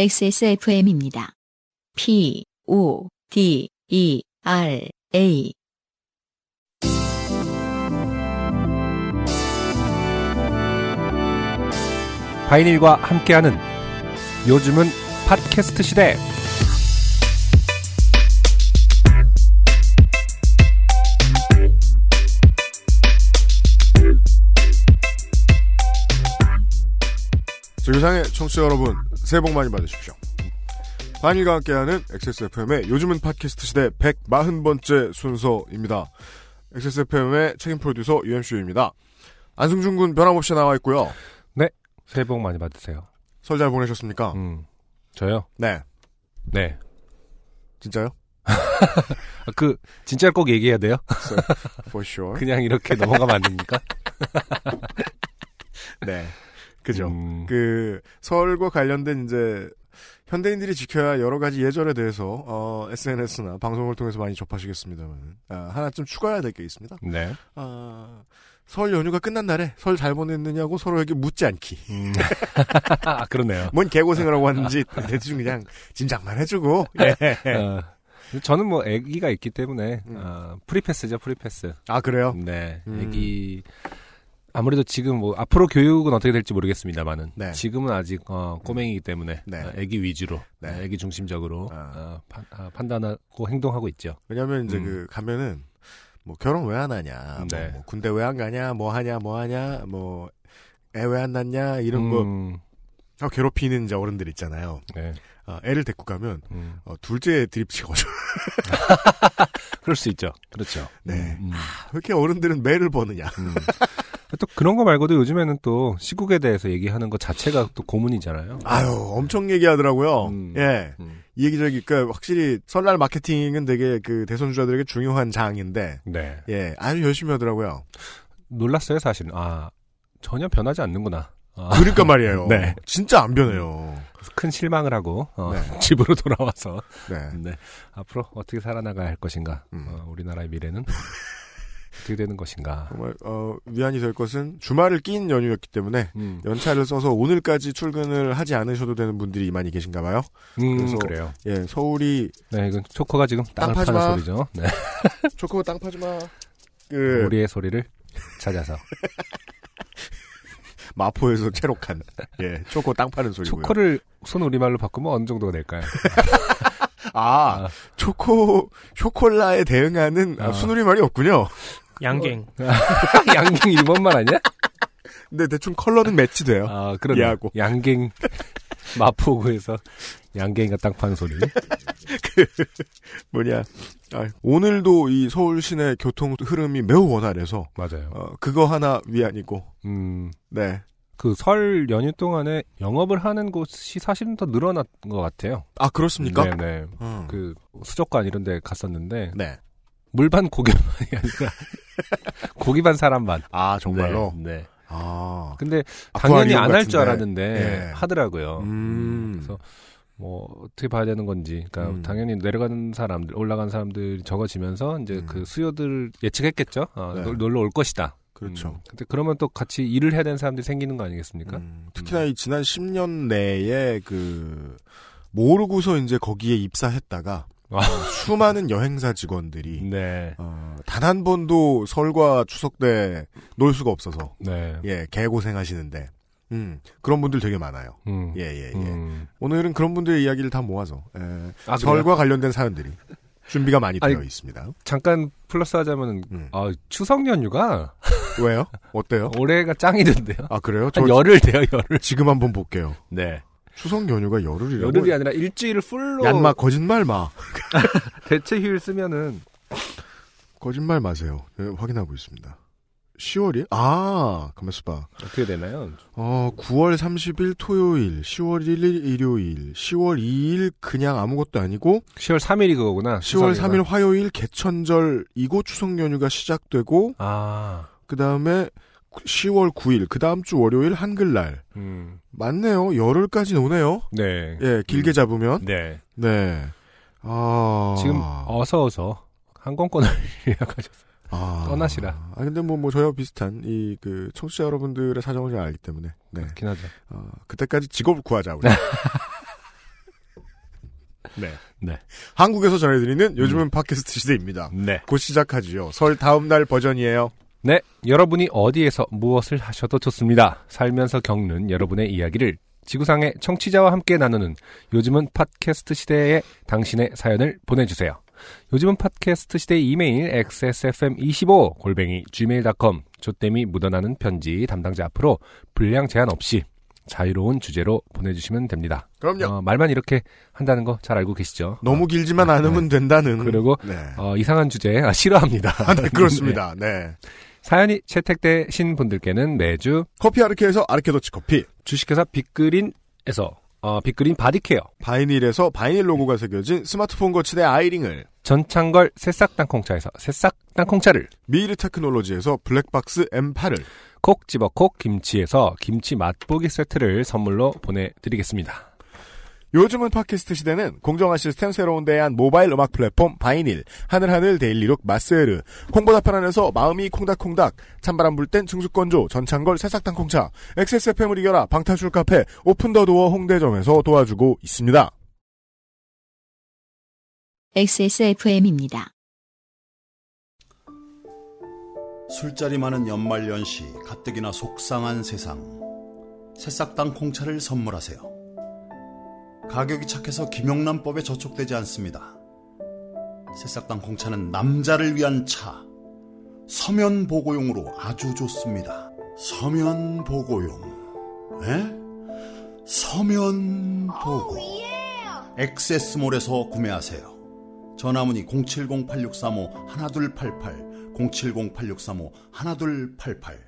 XSFM입니다. P, O, D, E, R, A. 바이닐과 함께하는 요즘은 팟캐스트 시대. 지구상의 청취자 여러분, 새해 복 많이 받으십시오. 한일과 함께하는 XSFM의 요즘은 팟캐스트 시대 140번째 순서입니다. XSFM의 책임 프로듀서 UMC입니다. 안승준 군 변함없이 나와 있고요. 새해 복 많이 받으세요. 설 잘 보내셨습니까? 음, 저요? 네. 네. 진짜요? 아, 그 진짜 꼭 얘기해야 돼요? For sure. 그냥 이렇게 넘어가면 안 됩니까? 네. 그죠. 음, 그 설과 관련된 이제 현대인들이 지켜야 여러 가지 예절에 대해서 어, SNS나 방송을 통해서 많이 접하시겠습니다만 아, 하나쯤 추가해야 될 게 있습니다. 네. 아, 설 연휴가 끝난 날에 설 잘 보냈느냐고 서로에게 묻지 않기. 음. 아, 그렇네요. 뭔 개고생을 하고 왔는지 대충 그냥 짐작만 해주고. 예. 어, 저는 뭐 아기가 있기 때문에 음. 아, free pass죠, free pass. 아 그래요? 네. 음. 아기 아무래도 지금 뭐 앞으로 교육은 어떻게 될지 모르겠습니다만은 네. 지금은 아직 어, 꼬맹이기 때문에 네. 어, 아기 위주로, 네. 네. 아기 중심적으로 아. 어, 판, 아, 판단하고 행동하고 있죠. 왜냐면 이제 음. 그 가면은 뭐 결혼 왜 안 하냐, 네. 뭐, 뭐 군대 왜 안 가냐, 뭐 하냐, 뭐 하냐, 뭐 애 왜 안 낳냐 이런 거 음, 아, 괴롭히는 이제 어른들 있잖아요. 네. 아, 애를 데리고 가면 음. 어, 둘째 드립 치거죠. 그럴 수 있죠. 그렇죠. 네. 음, 왜 이렇게 어른들은 매를 버느냐. 음. 또 그런 거 말고도 요즘에는 또 시국에 대해서 얘기하는 것 자체가 또 고문이잖아요. 아유, 엄청 얘기하더라고요. 음. 예. 음. 이 얘기저기, 그, 확실히, 설날 마케팅은 되게 그 대선주자들에게 중요한 장인데, 네. 예, 아주 열심히 하더라고요. 놀랐어요, 사실은. 아, 전혀 변하지 않는구나. 아, 그러니까 말이에요. 네. 진짜 안 변해요. 큰 실망을 하고 어, 네. 집으로 돌아와서 네. 네. 앞으로 어떻게 살아나가야 할 것인가? 음. 어, 우리나라의 미래는 어떻게 되는 것인가? 정말, 어, 위안이 될 것은 주말을 낀 연휴였기 때문에 음, 연차를 써서 오늘까지 출근을 하지 않으셔도 되는 분들이 많이 계신가 봐요. 음, 그래서- 그래요. 예, 서울이 네, 이건 초코가 지금 땅 파는 마. 소리죠. 네. 초코 땅 파지 마. 그, 우리의 소리를 찾아서 마포에서 채록한, 예, 초코 땅 파는 소리고요. 초코를 손 우리말로 바꾸면 어느 정도가 될까요? 아, 아. 초코, 쇼콜라에 대응하는 아, 아. 순우리 말이 없군요. 양갱. 양갱 일본말 아니야? 근데 대충 컬러는 매치돼요. 아, 그러네. 이해하고. 양갱 마포구에서 양갱이가 땅 파는 소리. 뭐냐. 아, 오늘도 이 서울 시내 교통 흐름이 매우 원활해서, 맞아요. 어, 그거 하나 위안이고, 음, 네. 그 설 연휴 동안에 영업을 하는 곳이 사실은 더 늘어난 것 같아요. 아, 그렇습니까? 네네. 음. 그 수족관 이런 데 갔었는데 네. 물반 고기만이 아니라 고기 반 사람만. 아, 정말로? 네. 네. 아. 근데 당연히 안 할 줄. 알았는데 예. 하더라고요. 음. 그래서 뭐 어떻게 봐야 되는 건지. 그러니까 음. 당연히 내려가는 사람들, 올라간 사람들이 적어지면서 이제 음. 그 수요들 예측했겠죠. 어, 네. 놀- 놀러 올 것이다. 그렇죠. 음. 근데 그러면 또 같이 일을 해야 되는 사람들이 생기는 거 아니겠습니까? 음, 특히나 이 지난 10년 내에 그, 모르고서 이제 거기에 입사했다가, 아. 수많은 여행사 직원들이, 네. 어, 단 한 번도 설과 추석 때 놀 수가 없어서, 네. 예, 개고생 하시는데, 음, 그런 분들 되게 많아요. 음. 예, 예, 예. 음. 오늘은 그런 분들의 이야기를 다 모아서, 예, 아? 설과 관련된 사연들이 준비가 많이 아니, 되어 있습니다. 잠깐 플러스 하자면 음. 아, 추석 연휴가 왜요? 어때요? 올해가 짱이던데요. 아, 그래요? 저한 열흘 돼요, 열흘. 지금 한번 볼게요. 네. 추석 연휴가 열흘이라고? 열흘이 아니라 일주일을 풀로 얀마 거짓말 마. 대체 휴일 쓰면은 거짓말 마세요. 예, 확인하고 있습니다. 10월이? 아, 가만있어 봐. 어떻게 되나요? 어, 9월 30일 토요일, 10월 1일 일요일, 10월 2일 그냥 아무것도 아니고, 10월 3일이 그거구나. 10월 추석이구나. 3일 화요일 개천절이고 추석 연휴가 시작되고, 아. 그 다음에 10월 9일, 그 다음 주 월요일 한글날. 음. 맞네요. 열흘까지 오네요. 네. 예, 길게 음. 잡으면. 네. 네. 아. 지금 어서 어서 항공권을 예약하셔서 아. 떠나시라. 아, 근데 뭐, 뭐, 저희와 비슷한, 이, 그, 청취자 여러분들의 사정을 잘 알기 때문에. 네. 그렇긴 하죠. 어, 그때까지 직업을 구하자, 우리. 네. 한국에서 전해드리는 요즘은 팟캐스트 시대입니다. 네. 곧 시작하지요. 설 다음 날 버전이에요. 네. 여러분이 어디에서 무엇을 하셔도 좋습니다. 살면서 겪는 여러분의 이야기를 지구상의 청취자와 함께 나누는 요즘은 팟캐스트 시대에 당신의 사연을 보내주세요. 요즘은 팟캐스트 시대 이메일 xsfm25 골뱅이 gmail.com 조땜이 묻어나는 편지 담당자 앞으로 분량 제한 없이 자유로운 주제로 보내주시면 됩니다. 그럼요. 어, 말만 이렇게 한다는 거 잘 알고 계시죠? 너무 길지만 않으면 된다는. 그리고 네. 어, 이상한 주제 아, 싫어합니다. 아, 네, 그렇습니다. 네. 사연이 채택되신 분들께는 매주 커피 아르케에서 아르케 더치 커피. 주식회사 빅그린에서 어, 빅그린 바디케어, 바이닐에서 바이닐 로고가 새겨진 스마트폰 거치대 아이링을. 전창걸 새싹 땅콩차에서 새싹 땅콩차를, 미르 테크놀로지에서 블랙박스 M8을. 콕 집어 콕 김치에서 김치 맛보기 세트를 선물로 보내드리겠습니다. 요즘은 팟캐스트 시대는 공정한 시스템 새로운 대안 모바일 음악 플랫폼 바이닐, 하늘하늘 daily look 마스에르, 콩보다 편안해서 마음이 콩닥콩닥, 찬바람 불 땐 증수건조, 전창걸 새싹땅콩차, XSFM을 이겨라 방탈출 카페, 오픈더도어 홍대점에서 도와주고 있습니다. XSFM입니다. 술자리 많은 연말연시 가뜩이나 속상한 세상 새싹당 콩차를 선물하세요. 가격이 착해서 김영란법에 저촉되지 않습니다. 새싹당 콩차는 남자를 위한 차 서면 보고용으로 아주 좋습니다. 서면 보고용 에? 서면 보고 엑세스몰에서 구매하세요. 전화문의 070-8635-1288 070-8635-1288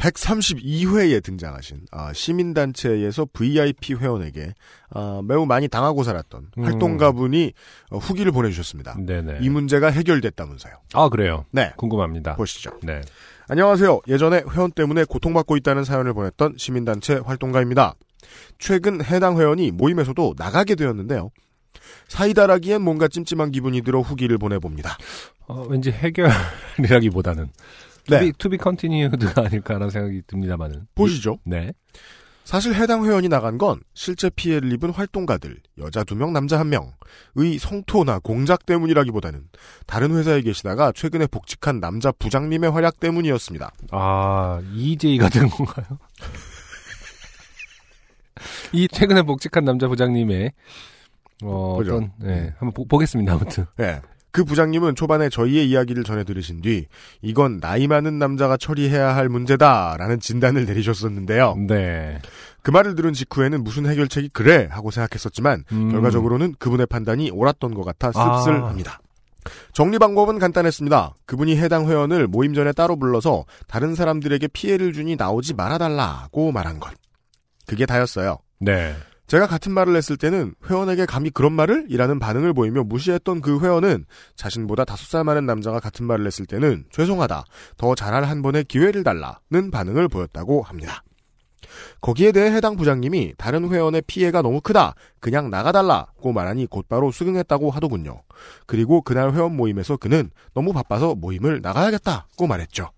132회에 등장하신 아, 시민단체에서 VIP 회원에게 아, 매우 많이 당하고 살았던 음. 활동가분이 어, 후기를 보내주셨습니다. 네네. 이 문제가 해결됐다면서요. 아 그래요. 네, 궁금합니다. 보시죠. 네. 안녕하세요. 예전에 회원 때문에 고통받고 있다는 사연을 보냈던 시민단체 활동가입니다. 최근 해당 회원이 모임에서도 나가게 되었는데요. 사이다라기엔 뭔가 찜찜한 기분이 들어 후기를 보내봅니다. 어, 왠지 해결이라기보다는 네, to be to be continued가 아닐까라는 생각이 듭니다만은. 보시죠. 네. 사실 해당 회원이 나간 건 실제 피해를 입은 활동가들, 여자 두 명, 남자 한 명의 성토나 공작 때문이라기보다는 다른 회사에 계시다가 최근에 복직한 남자 부장님의 활약 때문이었습니다. 아 EJ가 된 건가요? 이 최근에 복직한 남자 부장님의 어, 보죠. 어떤 네 한번 보, 보겠습니다 아무튼 예. 그 부장님은 초반에 저희의 이야기를 전해 들으신 뒤 이건 나이 많은 남자가 처리해야 할 문제다라는 진단을 내리셨었는데요. 네 그 말을 들은 직후에는 무슨 해결책이 그래 하고 생각했었지만 음. 결과적으로는 그분의 판단이 옳았던 것 같아 씁쓸합니다. 정리 방법은 간단했습니다. 그분이 해당 회원을 모임 전에 따로 불러서 다른 사람들에게 피해를 주니 나오지 말아달라고 말한 것. 그게 다였어요. 네. 제가 같은 말을 했을 때는 회원에게 감히 그런 말을? 이라는 반응을 보이며 무시했던 그 회원은 자신보다 다섯 살 많은 남자가 같은 말을 했을 때는 죄송하다. 더 잘할 한 번의 기회를 달라는 반응을 보였다고 합니다. 거기에 대해 해당 부장님이 다른 회원의 피해가 너무 크다. 그냥 나가달라고 말하니 곧바로 수긍했다고 하더군요. 그리고 그날 회원 모임에서 그는 너무 바빠서 모임을 나가야겠다고 말했죠.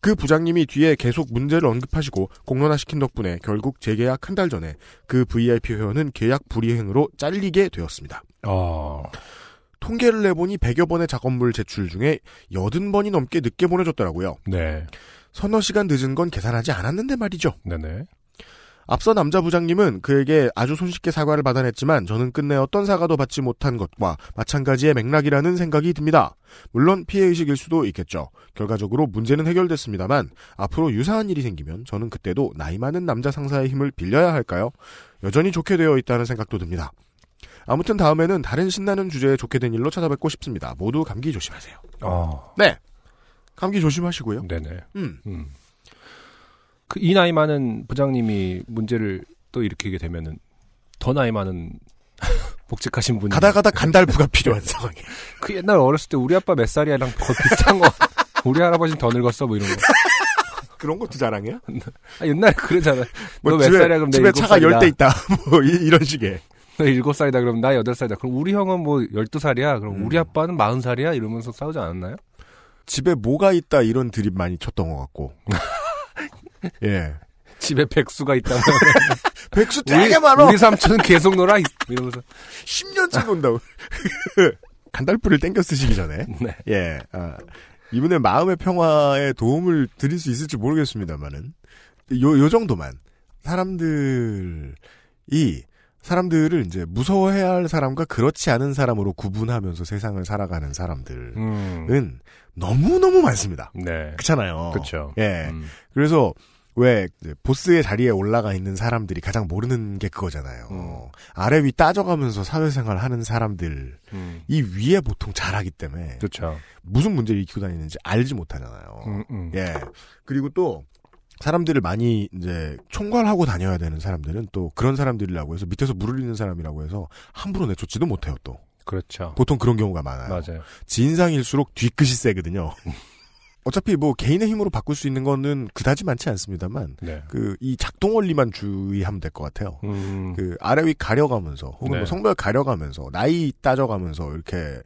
그 부장님이 뒤에 계속 문제를 언급하시고 공론화시킨 덕분에 결국 재계약 한 달 전에 그 VIP 회원은 계약 불이행으로 잘리게 되었습니다. 어. 통계를 내보니 100여 번의 작업물 제출 중에 80번이 넘게 늦게 보내줬더라고요. 네. 서너 시간 늦은 건 계산하지 않았는데 말이죠. 네네. 앞서 남자 부장님은 그에게 아주 손쉽게 사과를 받아냈지만 저는 끝내 어떤 사과도 받지 못한 것과 마찬가지의 맥락이라는 생각이 듭니다. 물론 피해의식일 수도 있겠죠. 결과적으로 문제는 해결됐습니다만 앞으로 유사한 일이 생기면 저는 그때도 나이 많은 남자 상사의 힘을 빌려야 할까요? 여전히 좋게 되어 있다는 생각도 듭니다. 아무튼 다음에는 다른 신나는 주제에 좋게 된 일로 찾아뵙고 싶습니다. 모두 감기 조심하세요. 어. 네. 감기 조심하시고요. 네네. 음. 음. 그 이 나이 많은 부장님이 문제를 또 일으키게 되면은 더 나이 많은 복직하신 분이 가다 가다 간달부가 필요한 상황이. 그 옛날 어렸을 때 우리 아빠 몇 살이야랑 거의 비슷한 거 우리 할아버지는 더 늙었어 뭐 이런 거 그런 것도 자랑해요? 아, 옛날에 그러잖아 뭐 너몇 집에, 살이야 그럼 내 집에 차가 열 대 있다. 뭐 이, 런 식의. 너 일곱 살이다 그럼 나 여덟 살이다 그럼 우리 형은 뭐 열두 살이야 그럼 음. 우리 아빠는 마흔 살이야 이러면서 싸우지 않았나요? 집에 뭐가 있다 이런 드립 많이 쳤던 것 같고. 예. 집에 백수가 있다면 백수 되게 많아. 우리 삼촌은 계속 놀아 이러면서 10년째 논다고. 간달프를 땡겨 쓰시기 전에. 네. 예. 아, 이분의 마음의 평화에 도움을 드릴 수 있을지 모르겠습니다만은 요, 요 정도만 사람들이 사람들을 이제 무서워해야 할 사람과 그렇지 않은 사람으로 구분하면서 세상을 살아가는 사람들은 음. 너무너무 많습니다. 네. 그렇잖아요. 그렇죠. 예. 음. 그래서 왜 보스의 자리에 올라가 있는 사람들이 가장 모르는 게 그거잖아요. 음. 아래 위 따져가면서 사회생활 하는 사람들이 음. 위에 보통 잘하기 때문에 그렇죠. 무슨 문제를 일으키고 다니는지 알지 못하잖아요. 음, 음. 예. 그리고 또 사람들을 많이 이제 총괄하고 다녀야 되는 사람들은 또 그런 사람들이라고 해서 밑에서 물을 잇는 사람이라고 해서 함부로 내쫓지도 못해요 또. 그렇죠. 보통 그런 경우가 많아요. 맞아요. 진상일수록 뒤끝이 세거든요. 어차피 뭐 개인의 힘으로 바꿀 수 있는 거는 그다지 많지 않습니다만 네. 그이 작동 원리만 주의하면 될 것 같아요. 음. 그 아래 위 가려가면서 혹은 네. 뭐 성별 가려가면서 나이 따져가면서 이렇게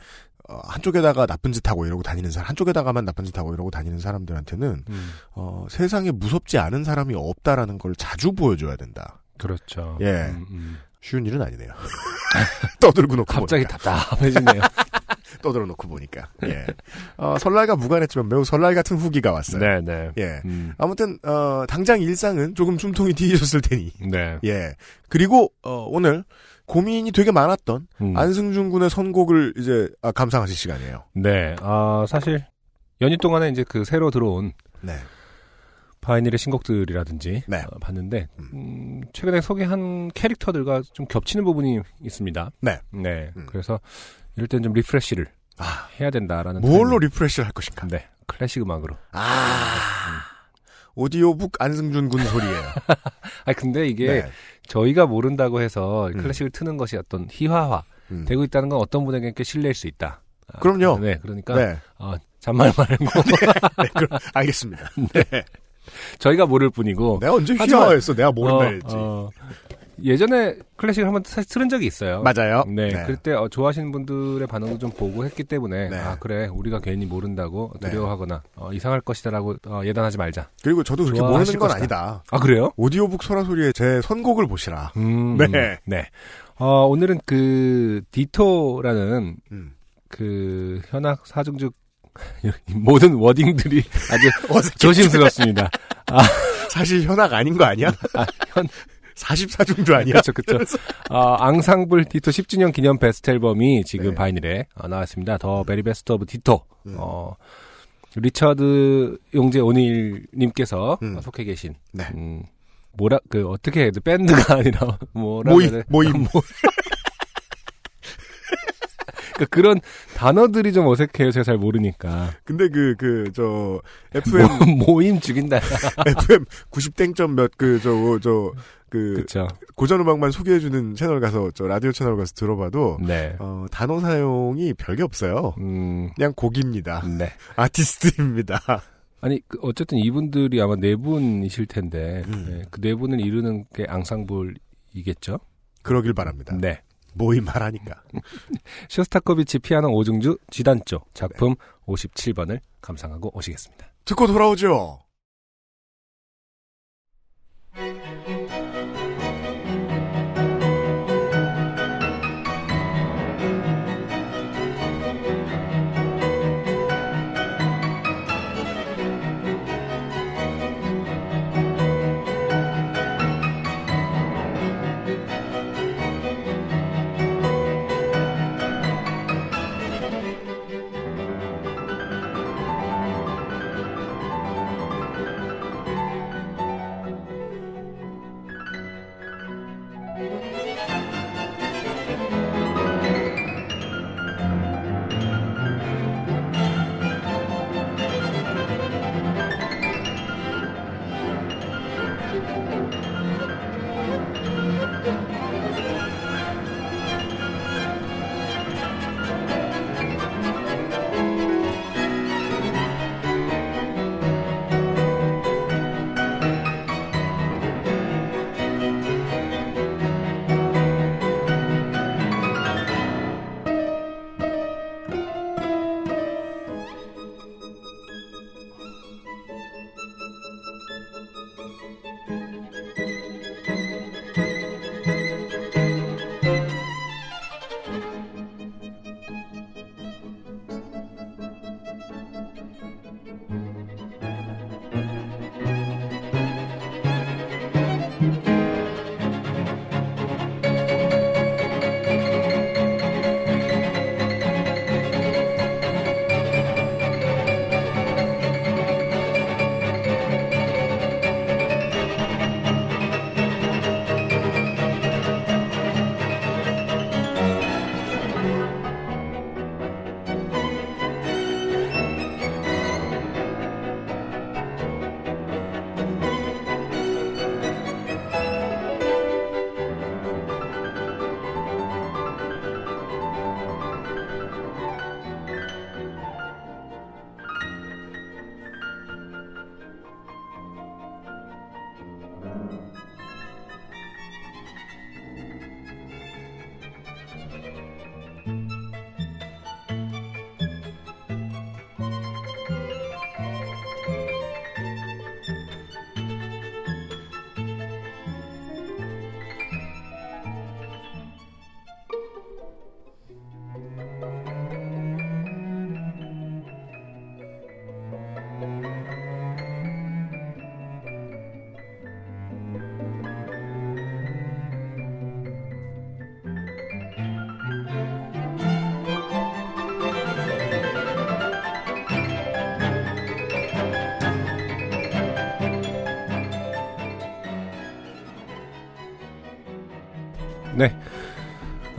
어, 한쪽에다가 나쁜 짓 하고 이러고 다니는 사람 한쪽에다가만 나쁜 짓 하고 이러고 다니는 사람들한테는 음. 어, 세상에 무섭지 않은 사람이 없다라는 걸 자주 보여줘야 된다. 그렇죠. 예. 음, 음. 쉬운 일은 아니네요. 떠들고 놓고 갑자기 보니까. 답답해지네요. 떠들어 놓고 보니까. 예. 어, 설날과 무관했지만 매우 설날 같은 후기가 왔어요. 네, 네. 예. 음. 아무튼 어, 당장 일상은 조금 숨통이 트이셨을 테니. 네. 예. 그리고 어, 오늘 고민이 되게 많았던 음. 안승준 군의 선곡을 이제 아, 감상하실 시간이에요. 네. 아, 사실 연휴 동안에 이제 그 새로 들어온 네. 바이닐의 신곡들이라든지 네. 어, 봤는데 음, 최근에 소개한 캐릭터들과 좀 겹치는 부분이 있습니다. 네. 네. 음. 그래서 이럴 땐 좀 refresh를 아, 해야 된다라는 뭘로 타이밍. refresh를 할 것인가? 네. 클래식 음악으로. 아. 오디오북 안승준 군 소리예요. 아 근데 이게 네. 저희가 모른다고 해서 음. 클래식을 트는 것이 어떤 희화화 음. 되고 있다는 건 어떤 분에게 꽤 실례일 수 있다. 아, 그럼요. 네, 그러니까 네. 어, 잔말 말고 네, 그럼 알겠습니다. 네. 저희가 모를 뿐이고 내가 언제 휘하했어? 내가 모른다 어, 했지. 어, 예전에 클래식을 한번 사실 틀은 적이 있어요. 맞아요. 네, 그때 어, 좋아하시는 분들의 반응도 좀 보고 했기 때문에 네. 아 그래 우리가 괜히 모른다고 네. 두려워하거나 어, 이상할 것이다라고 어, 예단하지 말자. 그리고 저도 그렇게 모르는 건 것이다. 아니다. 아 그래요? 오디오북 소라 소리에 제 선곡을 보시라. 음, 네. 네. 어, 오늘은 그 디토라는 음. 그 현악 사중주 모든 wording들이 아주. 조심스럽습니다. 사실 현악 아닌 거 아니야? 아, 현 사사중주 아니야? 그렇죠, 그렇죠. 어, 앙상블 디토 10주년 기념 베스트 앨범이 지금 네. 바이닐에 어, 나왔습니다. The Very Best of Ditto. 음. 어, 리처드 용재 오닐님께서 음. 어, 속해 계신 네. 음, 뭐라 그 어떻게 돼 밴드가 아니라 뭐라 모임? 모임. 뭐- 그러니까 그런 단어들이 좀 어색해요. 제가 잘 모르니까 근데 그, 그, 저, FM, 모, 모임 죽인다. FM 90땡점 몇, 그, 저, 저, 그, 그렇죠. 고전 음악만 소개해 주는 채널 가서, 저, 라디오 채널 가서 들어봐도, 네. 어, 단어 사용이 별게 없어요. 음, 그냥 곡입니다. 네. 아티스트입니다. 아니 그 어쨌든 이분들이 아마 네 분이실 텐데 음. 네, 그네 분을 이루는 게 앙상블이겠죠? 그러길 바랍니다. 네. 모임 하라니까. 쇼스타코비치 피아노 오중주 지단조 작품 57번을 감상하고 오시겠습니다. 듣고 돌아오죠.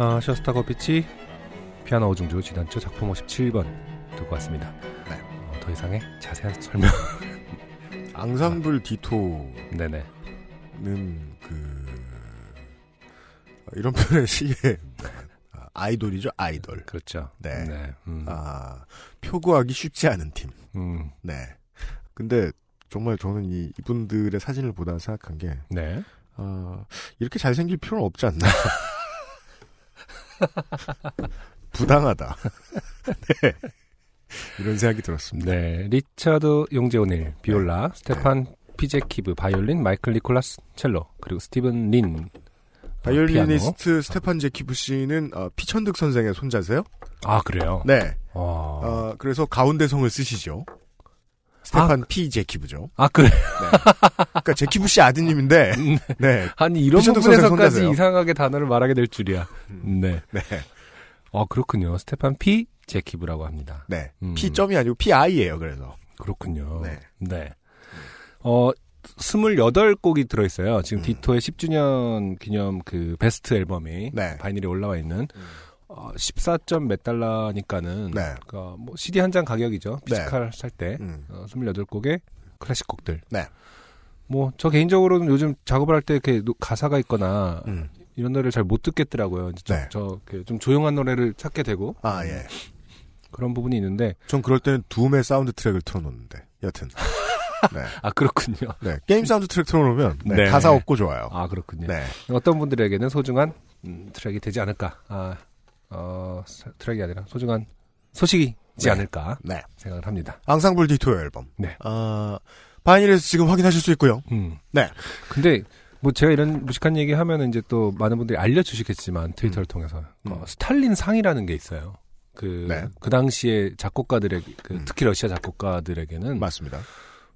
아, 쇼스타거피치 피아노 오중주 지난주 작품 57번 듣고 왔습니다. 네. 어, 더 이상의 자세한 설명. 앙상블 디토는 네네. 그 이런 표현의 시에 아, 아이돌이죠 아이돌. 그렇죠. 네. 음. 아 표구하기 쉽지 않은 팀. 음. 네. 근데 정말 저는 이 이분들의 사진을 보다 생각한 게 네. 아, 이렇게 잘생길 필요는 없지 않나. 부당하다. 네. 이런 생각이 들었습니다. 네. 리처드 용재오닐 비올라, 스테판 피제키브 바이올린, 마이클 니콜라스 첼로, 그리고 스티븐 린 바이올리니스트 스테판 제키브 씨는 어, 피천득 선생의 손자세요? 아 그래요? 네. 와. 어, 그래서 가운데 성을 쓰시죠. 스테판 피 제키브죠. 아 그래. 그러니까 제키브 씨 아드님인데, 네, 아니 이런 피천득 선생 부분에서까지. 이상하게 단어를 말하게 될 줄이야. 네. 네, 아 그렇군요. 스테판 피 제키브라고 합니다. 네. 음. P 점이 아니고 P I예요. 그래서 그렇군요. 네. 네. 어, 28곡이 들어있어요. 지금 음. 디토의 10주년 기념 그 베스트 앨범이 네. 바이닐에 올라와 있는 어, 14점 몇 달러니까는 네. 그뭐 CD 한 장 가격이죠. physical 살 때. 음. 어, 28곡의 클래식 곡들. 네. 뭐 저 개인적으로는 요즘 작업을 할 때 이렇게 노- 가사가 있거나 음. 이런 노래를 잘 못 듣겠더라고요. 네. 저, 이렇게 좀 조용한 노래를 찾게 되고 아 예. 그런 부분이 있는데 전 그럴 때는 둠의 사운드 트랙을 틀어놓는데 여튼. 네. 아 그렇군요. 네. 게임 사운드 트랙 틀어놓으면 네, 네. 가사 없고 좋아요. 아 그렇군요. 네. 어떤 분들에게는 소중한 음, 트랙이 되지 않을까. 아, 어, 사- 트랙이 아니라 소중한 소식이 있지 네. 않을까 네. 생각을 합니다. 앙상블 디토 앨범. 네. 아, 바이닐에서 지금 확인하실 수 있고요. 음. 네. 근데 뭐 제가 이런 무식한 얘기 하면은 이제 또 많은 분들이 알려주시겠지만 트위터를 통해서 음. 어, 스탈린 상이라는 게 있어요. 그, 네. 그 당시에 작곡가들에게, 그 음. 특히 러시아 작곡가들에게는 맞습니다.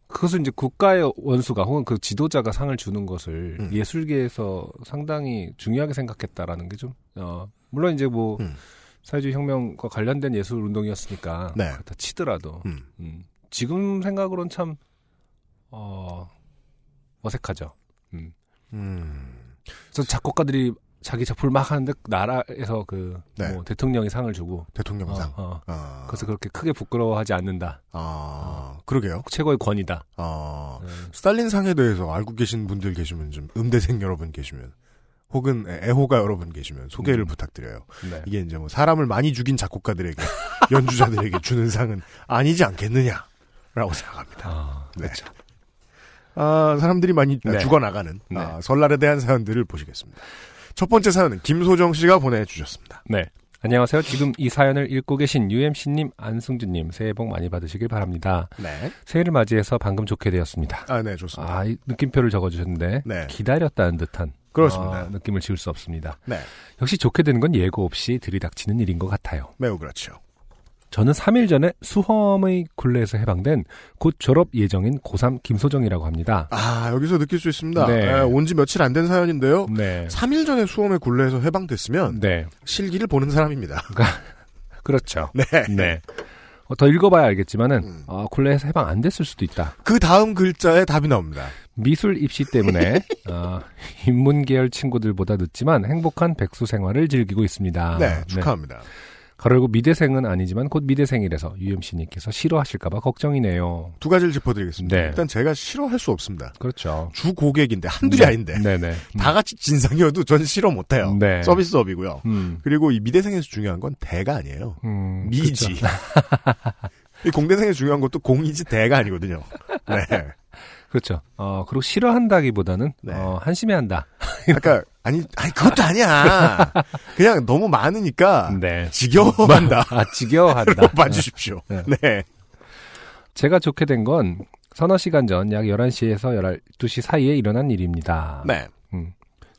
그것을 이제 국가의 원수가 혹은 그 지도자가 상을 주는 것을 음. 예술계에서 상당히 중요하게 생각했다라는 게 좀, 어, 물론 이제 뭐, 음. 사회주의 혁명과 관련된 예술 운동이었으니까. 네. 그렇다 치더라도, 음. 음, 지금 생각으로는 참, 어, 어색하죠. 음. 음. 그래서 작곡가들이 자기 작품을 막 하는데 나라에서 그, 네. 뭐 대통령이 상을 주고, 대통령상. 어, 어. 아. 그래서 그렇게 크게 부끄러워하지 않는다. 아, 그러게요. 최고의 권위다. 아, 네. 스탈린 상에 대해서 알고 계신 분들 계시면 좀 음대생 여러분 계시면 혹은 애호가 여러분 계시면 소개를 음. 부탁드려요. 네. 이게 이제 뭐 사람을 많이 죽인 작곡가들에게 연주자들에게 주는 상은 아니지 않겠느냐라고 생각합니다. 아, 네. 그렇죠. 아, 사람들이 많이 네. 죽어나가는 네. 아, 설날에 대한 사연들을 보시겠습니다. 첫 번째 사연은 김소정 씨가 보내주셨습니다. 네. 안녕하세요. 지금 이 사연을 읽고 계신 UMC님, 안승준님, 새해 복 많이 받으시길 바랍니다. 네. 새해를 맞이해서 방금 좋게 되었습니다. 아, 네, 좋습니다. 아, 이 느낌표를 적어주셨는데, 네. 기다렸다는 듯한 그렇습니다. 어, 느낌을 지울 수 없습니다. 네. 역시 좋게 되는 건 예고 없이 들이닥치는 일인 것 같아요. 매우 그렇죠. 저는 3일 전에 수험의 굴레에서 해방된 곧 졸업 예정인 고3 김소정이라고 합니다. 아, 여기서 느낄 수 있습니다. 네. 온지 며칠 안 된 사연인데요. 네. 3일 전에 수험의 굴레에서 해방됐으면 네. 실기를 보는 사람입니다. 그렇죠. 네. 네. 어, 더 읽어봐야 알겠지만은, 음. 어, 굴레에서 해방 안 됐을 수도 있다. 그 다음 글자에 답이 나옵니다. 미술 입시 때문에 어, 인문 계열 친구들보다 늦지만 행복한 백수 생활을 즐기고 있습니다. 네, 축하합니다. 가로고 미대생은 아니지만 곧 미대생이라서 UMC님께서 싫어하실까봐 걱정이네요. 두 가지를 짚어드리겠습니다. 네. 일단 제가 싫어할 수 없습니다. 그렇죠. 주 고객인데 한둘이 네. 아닌데 네네. 다 같이 진상이어도 전 싫어 못해요. 네. 서비스업이고요. 음. 그리고 이 미대생에서 중요한 건 대가 아니에요. 음, 미지. 그렇죠. 이 공대생에서 중요한 것도 공이지 대가 아니거든요. 네. 그렇죠. 어, 그리고 싫어한다기보다는 네. 어, 한심해한다. 아까 아니 아니 그것도 아니야. 그냥 너무 많으니까 네. 지겨워한다. 아, 지겨워한다. 로 봐주십시오. 네. 네. 제가 좋게 된 건 서너 시간 전 약 11시에서 12시 사이에 일어난 일입니다. 네.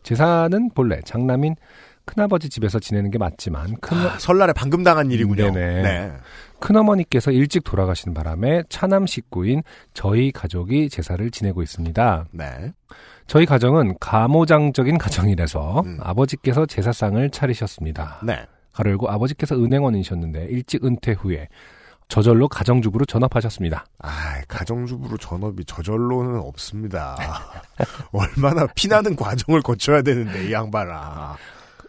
제사는 본래 장남인 큰아버지 집에서 지내는 게 맞지만 큰, 아, 설날에 방금 당한 일이군요. 네네. 네. 큰어머니께서 일찍 돌아가신 바람에 차남 식구인 저희 가족이 제사를 지내고 있습니다. 네. 저희 가정은 가모장적인 가정이라서 음. 아버지께서 제사상을 차리셨습니다. 네. 가로 열고 아버지께서 은행원이셨는데 일찍 은퇴 후에 저절로 가정주부로 전업하셨습니다. 아, 가정주부로 전업이 저절로는 없습니다. 얼마나 피나는 과정을 거쳐야 되는데 이 양반아.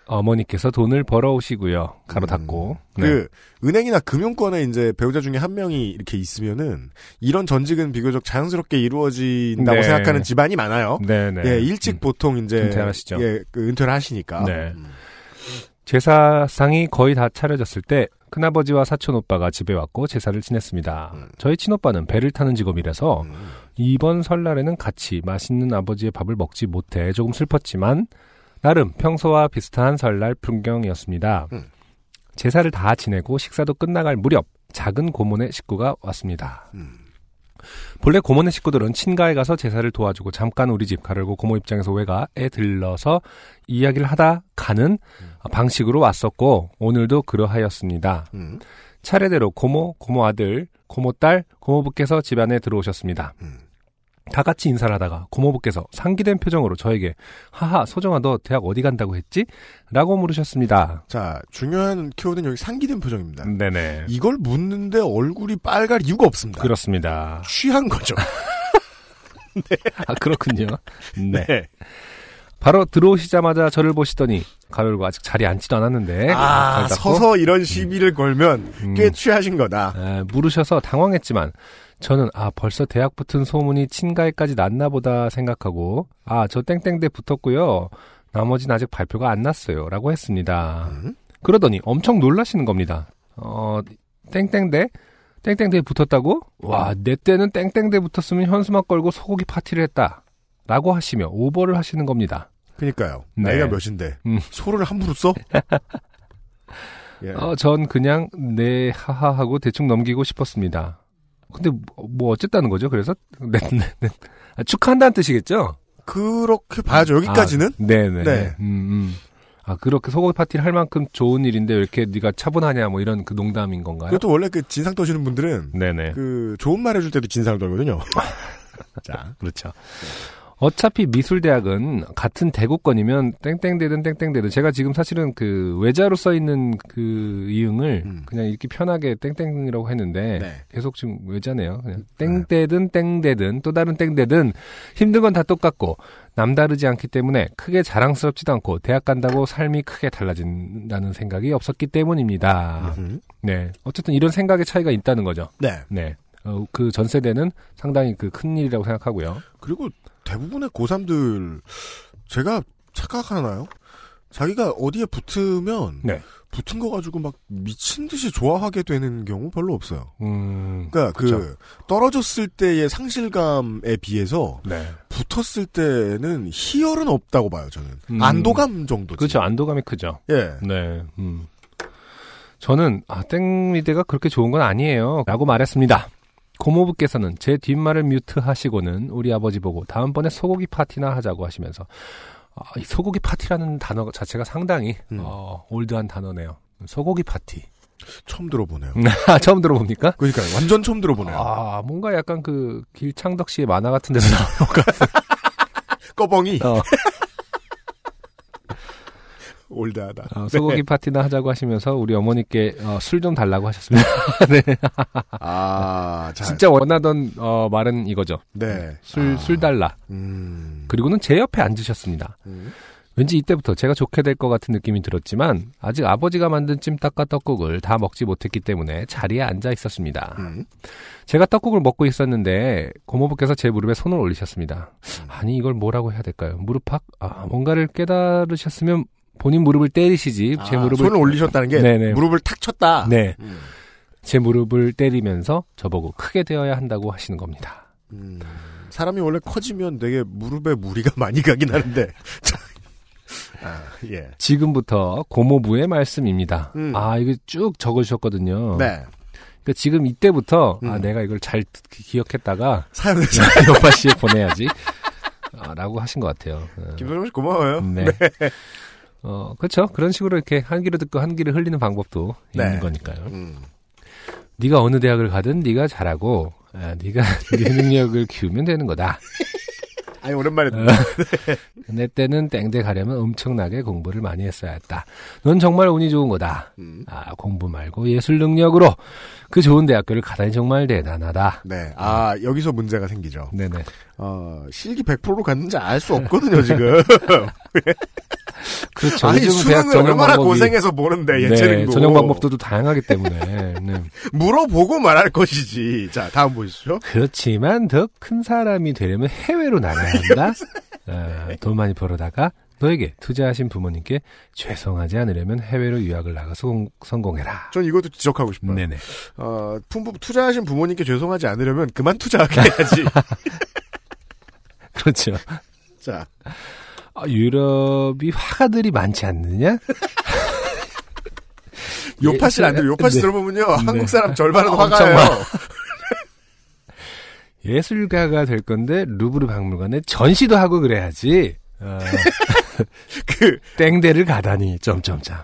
어머니께서 돈을 벌어오시고요. 가로 음, 닫고. 네. 그 은행이나 금융권에 이제 배우자 중에 한 명이 이렇게 있으면은 이런 전직은 비교적 자연스럽게 이루어진다고 네. 생각하는 집안이 많아요. 네 네. 예, 일찍 음. 보통 이제 은퇴를 하시죠. 예, 그 은퇴를 하시니까. 네. 음. 제사상이 거의 다 차려졌을 때 큰아버지와 사촌 오빠가 집에 왔고 제사를 지냈습니다. 음. 저희 친오빠는 배를 타는 직업이라서 음. 이번 설날에는 같이 맛있는 아버지의 밥을 먹지 못해 조금 슬펐지만 나름 평소와 비슷한 설날 풍경이었습니다. 음. 제사를 다 지내고 식사도 끝나갈 무렵 작은 고모네 식구가 왔습니다. 음. 본래 고모네 식구들은 친가에 가서 제사를 도와주고 잠깐 우리 집 가르고 고모 입장에서 외가에 들러서 이야기를 하다 가는 방식으로 왔었고 오늘도 그러하였습니다. 음. 차례대로 고모, 고모 아들, 고모 딸, 고모부께서 집안에 들어오셨습니다. 음. 다 같이 인사를 하다가 고모부께서 상기된 표정으로 저에게 하하 소정아 너 대학 어디 간다고 했지? 라고 물으셨습니다. 자, 중요한 키워드는 여기 상기된 표정입니다. 네네. 이걸 묻는데 얼굴이 빨갈 이유가 없습니다. 그렇습니다. 취한 거죠. 아 그렇군요. 네. 네. 바로 들어오시자마자 저를 보시더니 가열고 아직 자리에 앉지도 않았는데 아, 서서 이런 시비를 걸면 음, 꽤 취하신 거다. 에, 물으셔서 당황했지만 저는 아 벌써 대학 붙은 소문이 친가에까지 났나 보다 생각하고 아 저 땡땡대 붙었고요. 나머지는 아직 발표가 안 났어요. 라고 했습니다. 음? 그러더니 엄청 놀라시는 겁니다. 어, 땡땡대? 땡땡대에 붙었다고? 와, 내 때는 땡땡대 붙었으면 현수막 걸고 소고기 파티를 했다. 라고 하시며 오버를 하시는 겁니다. 그니까요. 네. 나이가 몇인데 음. 소를 함부로 써? 예. 어, 전 그냥 네 하하하고 대충 넘기고 싶었습니다. 근데 뭐, 뭐 어쨌다는 거죠? 그래서 네, 네, 네. 아, 축하한다는 뜻이겠죠? 그렇게 봐야죠. 여기까지는. 아, 네네. 네. 음, 음. 아 그렇게 소고기 파티를 할 만큼 좋은 일인데 왜 이렇게 네가 차분하냐 뭐 이런 그 농담인 건가요? 그것도 원래 그 진상 떠시는 분들은 네네. 그 좋은 말 해줄 때도 진상을 떨거든요. 자, 그렇죠. 어차피 미술대학은 같은 대구권이면 땡땡대든 땡땡대든 제가 지금 사실은 그 외자로 써 있는 그 이응을 음. 그냥 읽기 편하게 땡땡이라고 했는데 네. 계속 지금 외자네요. 그냥 땡대든 땡대든 또 다른 땡대든 힘든 건 다 똑같고 남다르지 않기 때문에 크게 자랑스럽지도 않고 대학 간다고 삶이 크게 달라진다는 생각이 없었기 때문입니다. 음흠. 네. 어쨌든 이런 생각의 차이가 있다는 거죠. 네. 네. 어, 그전 세대는 상당히 그 큰 일이라고 생각하고요. 그리고 대부분의 고3들 제가 착각하나요? 자기가 어디에 붙으면 네. 붙은 거 가지고 막 미친 듯이 좋아하게 되는 경우 별로 없어요. 음. 그러니까 그 그쵸. 떨어졌을 때의 상실감에 비해서 네. 붙었을 때는 희열은 없다고 봐요. 저는 음. 안도감 정도지. 그렇죠. 안도감이 크죠. 예. 네. 음. 저는 아, 땡미대가 그렇게 좋은 건 아니에요. 라고 말했습니다. 고모부께서는 제 뒷말을 뮤트하시고는 우리 아버지 보고 다음번에 소고기 파티나 하자고 하시면서 아, 이 소고기 파티라는 단어 자체가 상당히 음. 어, 올드한 단어네요. 소고기 파티. 처음 들어보네요. 처음 들어봅니까? 그러니까 완전 처음 들어보네요. 아, 뭔가 약간 그 길창덕 씨의 만화 같은 데서 나오는 것 같은. 꺼벙이 어, 올드하다. 어, 소고기 파티나 하자고 하시면서 우리 어머니께 어, 술좀 달라고 하셨습니다. 네. 아, 자, 진짜 원하던 어, 말은 이거죠. 네. 술, 아, 술 달라. 음. 그리고는 제 옆에 앉으셨습니다. 음. 왠지 이때부터 제가 좋게 될 것 같은 느낌이 들었지만 아직 아버지가 만든 찜닭과 떡국을 다 먹지 못했기 때문에 자리에 앉아 있었습니다. 음. 제가 떡국을 먹고 있었는데 고모부께서 제 무릎에 손을 올리셨습니다. 음. 아니 이걸 뭐라고 해야 될까요? 무릎팍? 아, 뭔가를 깨달으셨으면 본인 무릎을 때리시지 제 아, 무릎을 손을 올리셨다는 게 네네. 무릎을 탁 쳤다. 네, 음. 제 무릎을 때리면서 저보고 크게 되어야 한다고 하시는 겁니다. 음, 사람이 원래 커지면 되게 무릎에 무리가 많이 가긴 하는데. 아, 예. 지금부터 고모부의 말씀입니다. 음. 아, 이거 쭉 적어주셨거든요. 네. 그러니까 지금 이때부터 아, 음. 내가 이걸 잘 기억했다가 사연해서. 요파 씨에 보내야지. 아, 라고 하신 것 같아요. 어, 김선영 씨 고마워요. 네. 어, 그렇죠. 그런 식으로 이렇게 한 귀로 듣고 한 귀로 흘리는 방법도 네. 있는 거니까요. 음. 네가 어느 대학을 가든 네가 잘하고 아, 네가 네 능력을 키우면 되는 거다. 아니, 오랜만에. 어. 내 때는 땡대 가려면 엄청나게 공부를 많이 했어야 했다. 넌 정말 운이 좋은 거다. 음. 아, 공부 말고 예술 능력으로 그 좋은 대학교를 가다니 정말 대단하다. 네. 아, 여기서 문제가 생기죠. 네네. 어, 실기 100%로 갔는지 알 수 없거든요, 지금. 그렇죠. 아니, 수능을 얼마나 방법이- 고생해서 보는데, 네, 예체능도. 전형 방법도 또 다양하기 때문에. 네. 물어보고 말할 것이지. 자, 다음 보시죠. 그렇지만 더 큰 사람이 되려면 해외로 나가야 한다. 아, 돈 많이 벌어다가 너에게 투자하신 부모님께 죄송하지 않으려면 해외로 유학을 나가서 공- 성공해라. 전 이것도 지적하고 싶어요. 네네. 어, 품부, 투자하신 부모님께 죄송하지 않으려면 그만 투자하게 해야지. 그렇죠. 자, 아, 유럽이 화가들이 많지 않느냐? 요파실 안 돼요. 요파실 네. 들어보면요. 네. 한국 사람 절반은 아, 화가예요. 예술가가 될 건데 루브르 박물관에 전시도 하고 그래야지. 어, 그, 땡대를 가다니 점점점.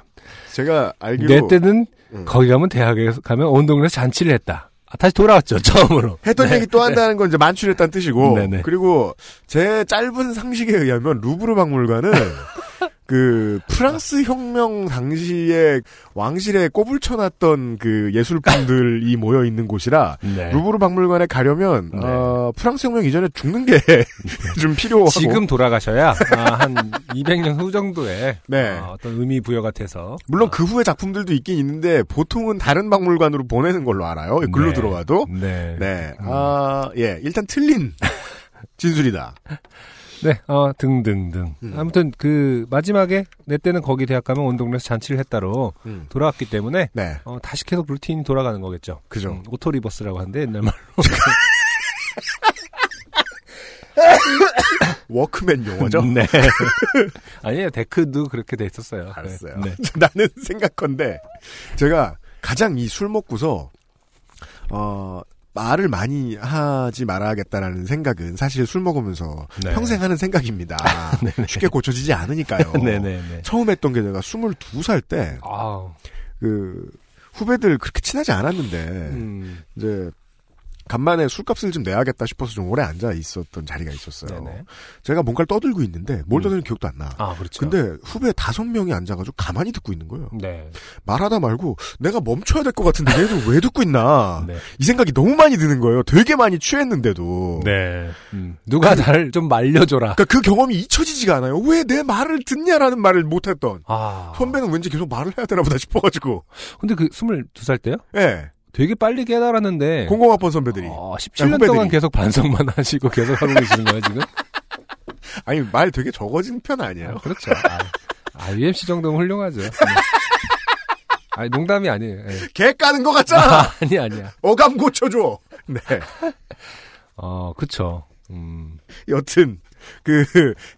제가 알기로. 내 때는 음. 거기 가면 대학에 가면 온 동네에서 잔치를 했다. 아, 다시 돌아왔죠 처음으로. 했던 네. 얘기 또 한다는 건 이제 만취했다는 뜻이고. 네네. 그리고 제 짧은 상식에 의하면 루브르 박물관은 그 프랑스 혁명 당시에 왕실에 꼽을 쳐놨던 그 예술품들이 모여 있는 곳이라 네. 루브르 박물관에 가려면 네. 어, 프랑스 혁명 이전에 죽는 게 좀 필요하고 지금 돌아가셔야 아, 한 200년 후 정도에 네. 어, 떤 의미 부여가 돼서 물론 어, 그 후에 작품들도 있긴 있는데 보통은 다른 박물관으로 보내는 걸로 알아요. 글로 네. 들어와도. 네. 네. 음. 아, 예. 일단 틀린 진술이다. 네, 어, 등등등. 음. 아무튼 그 마지막에 내 때는 거기 대학 가면 온 동네에서 잔치를 했다로 음. 돌아왔기 때문에 네. 어, 다시 계속 루틴이 돌아가는 거겠죠. 그죠. 음, auto reverse라고 하는데 옛날 말로. 워크맨 용어죠? 네. 아니에요. 데크도 그렇게 돼 있었어요. 알았어요. 네. 나는 생각건데 제가 가장 이 술 먹고서 어 말을 많이 하지 말아야겠다라는 생각은 사실 술 먹으면서 네. 평생 하는 생각입니다. 쉽게 고쳐지지 않으니까요. 처음 했던 게 제가 22살 때 아, 그 후배들 그렇게 친하지 않았는데 음. 이제 간만에 술값을 좀 내야겠다 싶어서 좀 오래 앉아 있었던 자리가 있었어요. 네네. 제가 뭔가를 떠들고 있는데 뭘 음. 떠드는 기억도 안 나. 아, 그렇죠. 근데 후배 다섯 명이 앉아가지고 가만히 듣고 있는 거예요. 네. 말하다 말고 내가 멈춰야 될 것 같은데 얘들 왜 듣고 있나 네. 이 생각이 너무 많이 드는 거예요. 되게 많이 취했는데도. 네. 음. 누가 나를 좀 말려줘라. 그러니까 그 경험이 잊혀지지가 않아요. 왜 내 말을 듣냐라는 말을 못했던 아. 선배는 왠지 계속 말을 해야 되나 보다 싶어가지고. 근데 그 22살 때요? 예. 되게 빨리 깨달았는데. 공공학번 선배들이. 아, 야, 17년 후배들이. 동안 계속 반성만 하시고 계속 하고 계시는 거예요, 지금? 아니 말 되게 적어진 편 아니에요? 아, 그렇죠. 아, 아, UMC 정도면 훌륭하죠. 네. 아니, 농담이 아니에요. 예. 개 까는 것 같잖아. 아니, 아니야. 어감 고쳐줘. 네. 어, 그쵸. 음, 여튼 그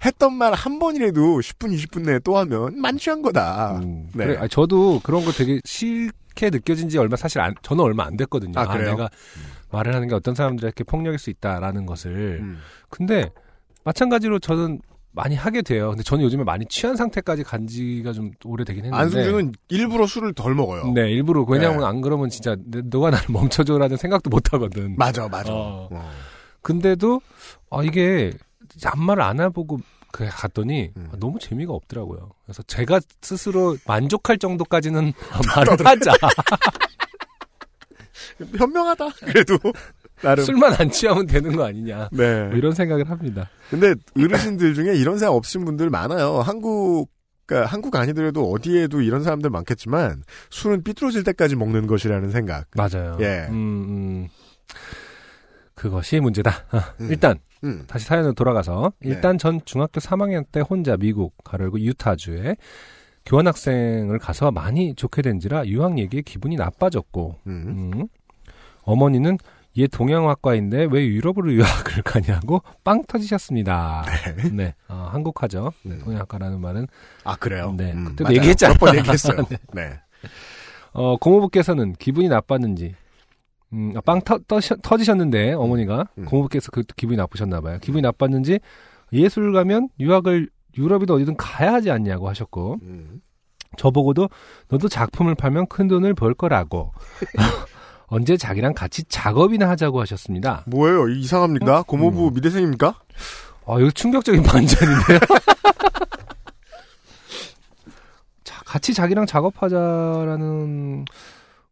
했던 말 한 번이라도 10분 20분 내에 또 하면 만취한 거다. 음, 네. 그래, 아니, 저도 그런 거 되게 싫 게 느껴진 지 얼마, 사실 안, 저는 얼마 안 됐거든요. 아, 그래요? 내가 말을 하는 게 어떤 사람들에게 폭력일 수 있다라는 것을. 음. 근데, 마찬가지로 저는 많이 하게 돼요. 근데 저는 요즘에 많이 취한 상태까지 간 지가 좀 오래되긴 했는데. 안승준은 일부러 술을 덜 먹어요. 네, 일부러. 왜냐면 네. 안 그러면 진짜 내- 너가 나를 멈춰줘라는 생각도 못 하거든. 맞아, 맞아. 어. 어. 근데도, 아, 이게, 안말을 안 해보고, 그, 갔더니, 음. 아, 너무 재미가 없더라고요. 그래서 제가 스스로 만족할 정도까지는 말을 하자. 현명하다. 그래도 나름. 술만 안 취하면 되는 거 아니냐. 네. 뭐 이런 생각을 합니다. 근데 어르신들 중에 이런 생각 없으신 분들 많아요. 한국 그러니까 한국 아니더라도 어디에도 이런 사람들 많겠지만 술은 삐뚤어질 때까지 먹는 것이라는 생각. 맞아요. 예. 음, 음. 그것이 문제다. 아, 음. 일단, 음. 다시 사연으로 돌아가서, 네. 일단 전 중학교 3학년 때 혼자 미국, 가르고 유타주에 교환학생을 가서 많이 좋게 된지라 유학 얘기에 기분이 나빠졌고, 음. 음. 어머니는 얘 동양학과인데 왜 유럽으로 유학을 가냐고 빵 터지셨습니다. 네, 어, 한국하죠. 네, 음. 동양학과라는 말은 아 그래요. 네, 음, 그때도 맞아요. 얘기했잖아. 몇번 얘기했어요. 네. 어, 고모부께서는 기분이 나빴는지 음, 아, 빵 터, 지셨는데 어머니가 음. 고모부께서 그 기분이 나쁘셨나 봐요. 기분이 나빴는지 예술 가면 유학을 유럽이든 어디든 가야 하지 않냐고 하셨고 음. 저보고도 너도 작품을 팔면 큰 돈을 벌 거라고 언제 자기랑 같이 작업이나 하자고 하셨습니다. 뭐예요? 이상합니까? 고모부 음. 미대생입니까? 아, 이거 충격적인 반전인데요? 자, 같이 자기랑 작업하자라는